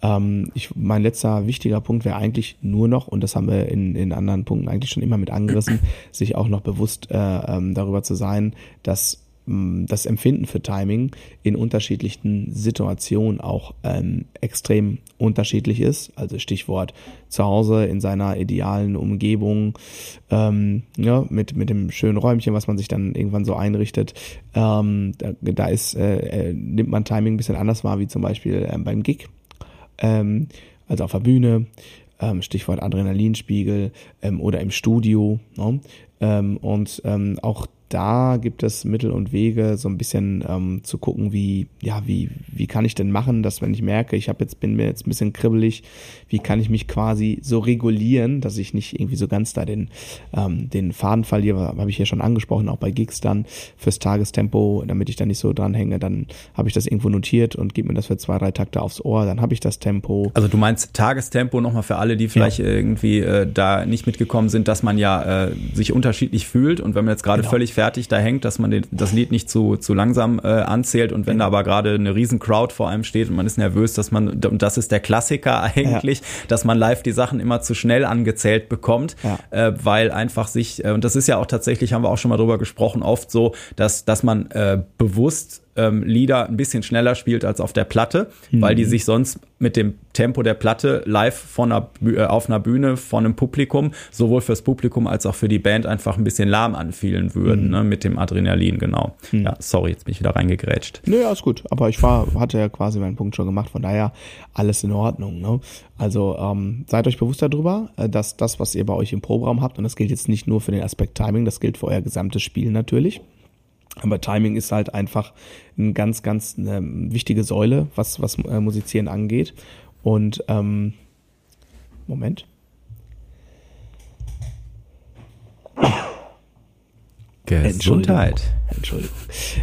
Ähm, ich, mein letzter wichtiger Punkt wäre eigentlich nur noch, und das haben wir in, in anderen Punkten eigentlich schon immer mit angerissen, sich auch noch bewusst äh, ähm, darüber zu sein, dass das Empfinden für Timing in unterschiedlichen Situationen auch ähm, extrem unterschiedlich ist. Also Stichwort zu Hause in seiner idealen Umgebung, ähm, ja, mit, mit dem schönen Räumchen, was man sich dann irgendwann so einrichtet. Ähm, da, da ist, äh, äh nimmt man Timing ein bisschen anders wahr, wie zum Beispiel ähm, beim Gig, ähm, also auf der Bühne. Ähm, Stichwort Adrenalinspiegel ähm, oder im Studio. Ne? Ähm, und ähm, auch da gibt es Mittel und Wege, so ein bisschen ähm, zu gucken, wie, ja, wie, wie kann ich denn machen, dass wenn ich merke, ich habe jetzt, bin mir jetzt ein bisschen kribbelig, wie kann ich mich quasi so regulieren, dass ich nicht irgendwie so ganz da den, ähm, den Faden verliere, habe ich ja schon angesprochen, auch bei Gigs dann fürs Tagestempo, damit ich da nicht so dranhänge, dann habe ich das irgendwo notiert und gebe mir das für zwei, drei Takte aufs Ohr, dann habe ich das Tempo. Also du meinst Tagestempo nochmal für alle, die vielleicht ja. irgendwie äh, da nicht mitgekommen sind, dass man ja äh, sich unterschiedlich fühlt und wenn man jetzt gerade genau. völlig fertig fertig da hängt, dass man den, das Lied nicht zu, zu langsam äh, anzählt und wenn da aber gerade eine riesen Crowd vor einem steht und man ist nervös, dass man, und das ist der Klassiker eigentlich, ja. dass man live die Sachen immer zu schnell angezählt bekommt, ja. äh, weil einfach sich, äh, und das ist ja auch tatsächlich, haben wir auch schon mal drüber gesprochen, oft so, dass, dass man äh, bewusst ähm, Lieder ein bisschen schneller spielt als auf der Platte, mhm. weil die sich sonst mit dem Tempo der Platte live von einer, äh, auf einer Bühne von einem Publikum, sowohl fürs Publikum als auch für die Band einfach ein bisschen lahm anfühlen würden, mhm. ne, mit dem Adrenalin, genau. Mhm. Ja, sorry, jetzt bin ich wieder reingegrätscht. Nö, nee, alles gut, aber ich war, hatte ja quasi meinen Punkt schon gemacht, von daher alles in Ordnung. Ne? Also ähm, seid euch bewusst darüber, äh, dass das, was ihr bei euch im Proberaum habt, und das gilt jetzt nicht nur für den Aspekt Timing, das gilt für euer gesamtes Spiel natürlich, aber Timing ist halt einfach eine ganz, ganz eine wichtige Säule, was, was äh, Musizieren angeht. Und ähm, Moment. Gesundheit. Entschuldigung.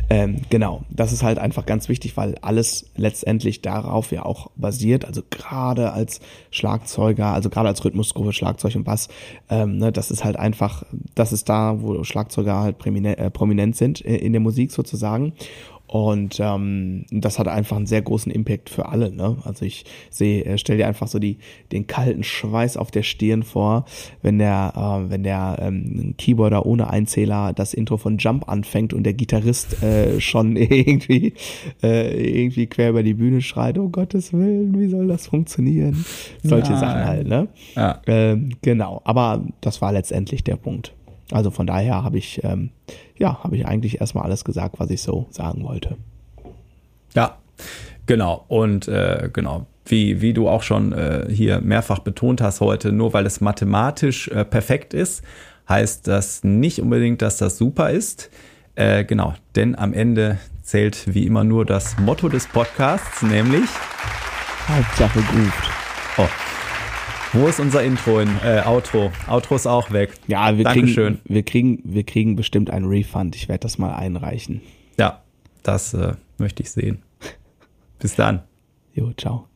Ähm, genau, das ist halt einfach ganz wichtig, weil alles letztendlich darauf ja auch basiert. Also gerade als Schlagzeuger, also gerade als Rhythmusgruppe Schlagzeug und Bass, ähm, ne, das ist halt einfach, das ist da, wo Schlagzeuger halt prominent, äh, prominent sind in der Musik sozusagen. Und ähm, das hat einfach einen sehr großen Impact für alle. Ne? Also ich sehe, äh, stell dir einfach so die den kalten Schweiß auf der Stirn vor, wenn der äh, wenn der ähm, Keyboarder ohne Einzähler das Intro von Jump anfängt und der Gitarrist äh, schon irgendwie äh, irgendwie quer über die Bühne schreit, oh Gottes Willen, wie soll das funktionieren? Solche Nein. Sachen halt. Ne? Ja. Ähm, genau. Aber das war letztendlich der Punkt. Also von daher habe ich, ähm, ja, habe ich eigentlich erstmal alles gesagt, was ich so sagen wollte. Ja, genau. Und äh, genau, wie, wie du auch schon äh, hier mehrfach betont hast heute, nur weil es mathematisch äh, perfekt ist, heißt das nicht unbedingt, dass das super ist. Äh, genau, denn am Ende zählt wie immer nur das Motto des Podcasts, nämlich Hauptsache gut. Oh, wo ist unser Intro in äh, Outro? Outro ist auch weg. Ja, wir Dankeschön. kriegen, wir kriegen, wir kriegen bestimmt einen Refund. Ich werde das mal einreichen. Ja, das äh, möchte ich sehen. Bis dann. Jo, ciao.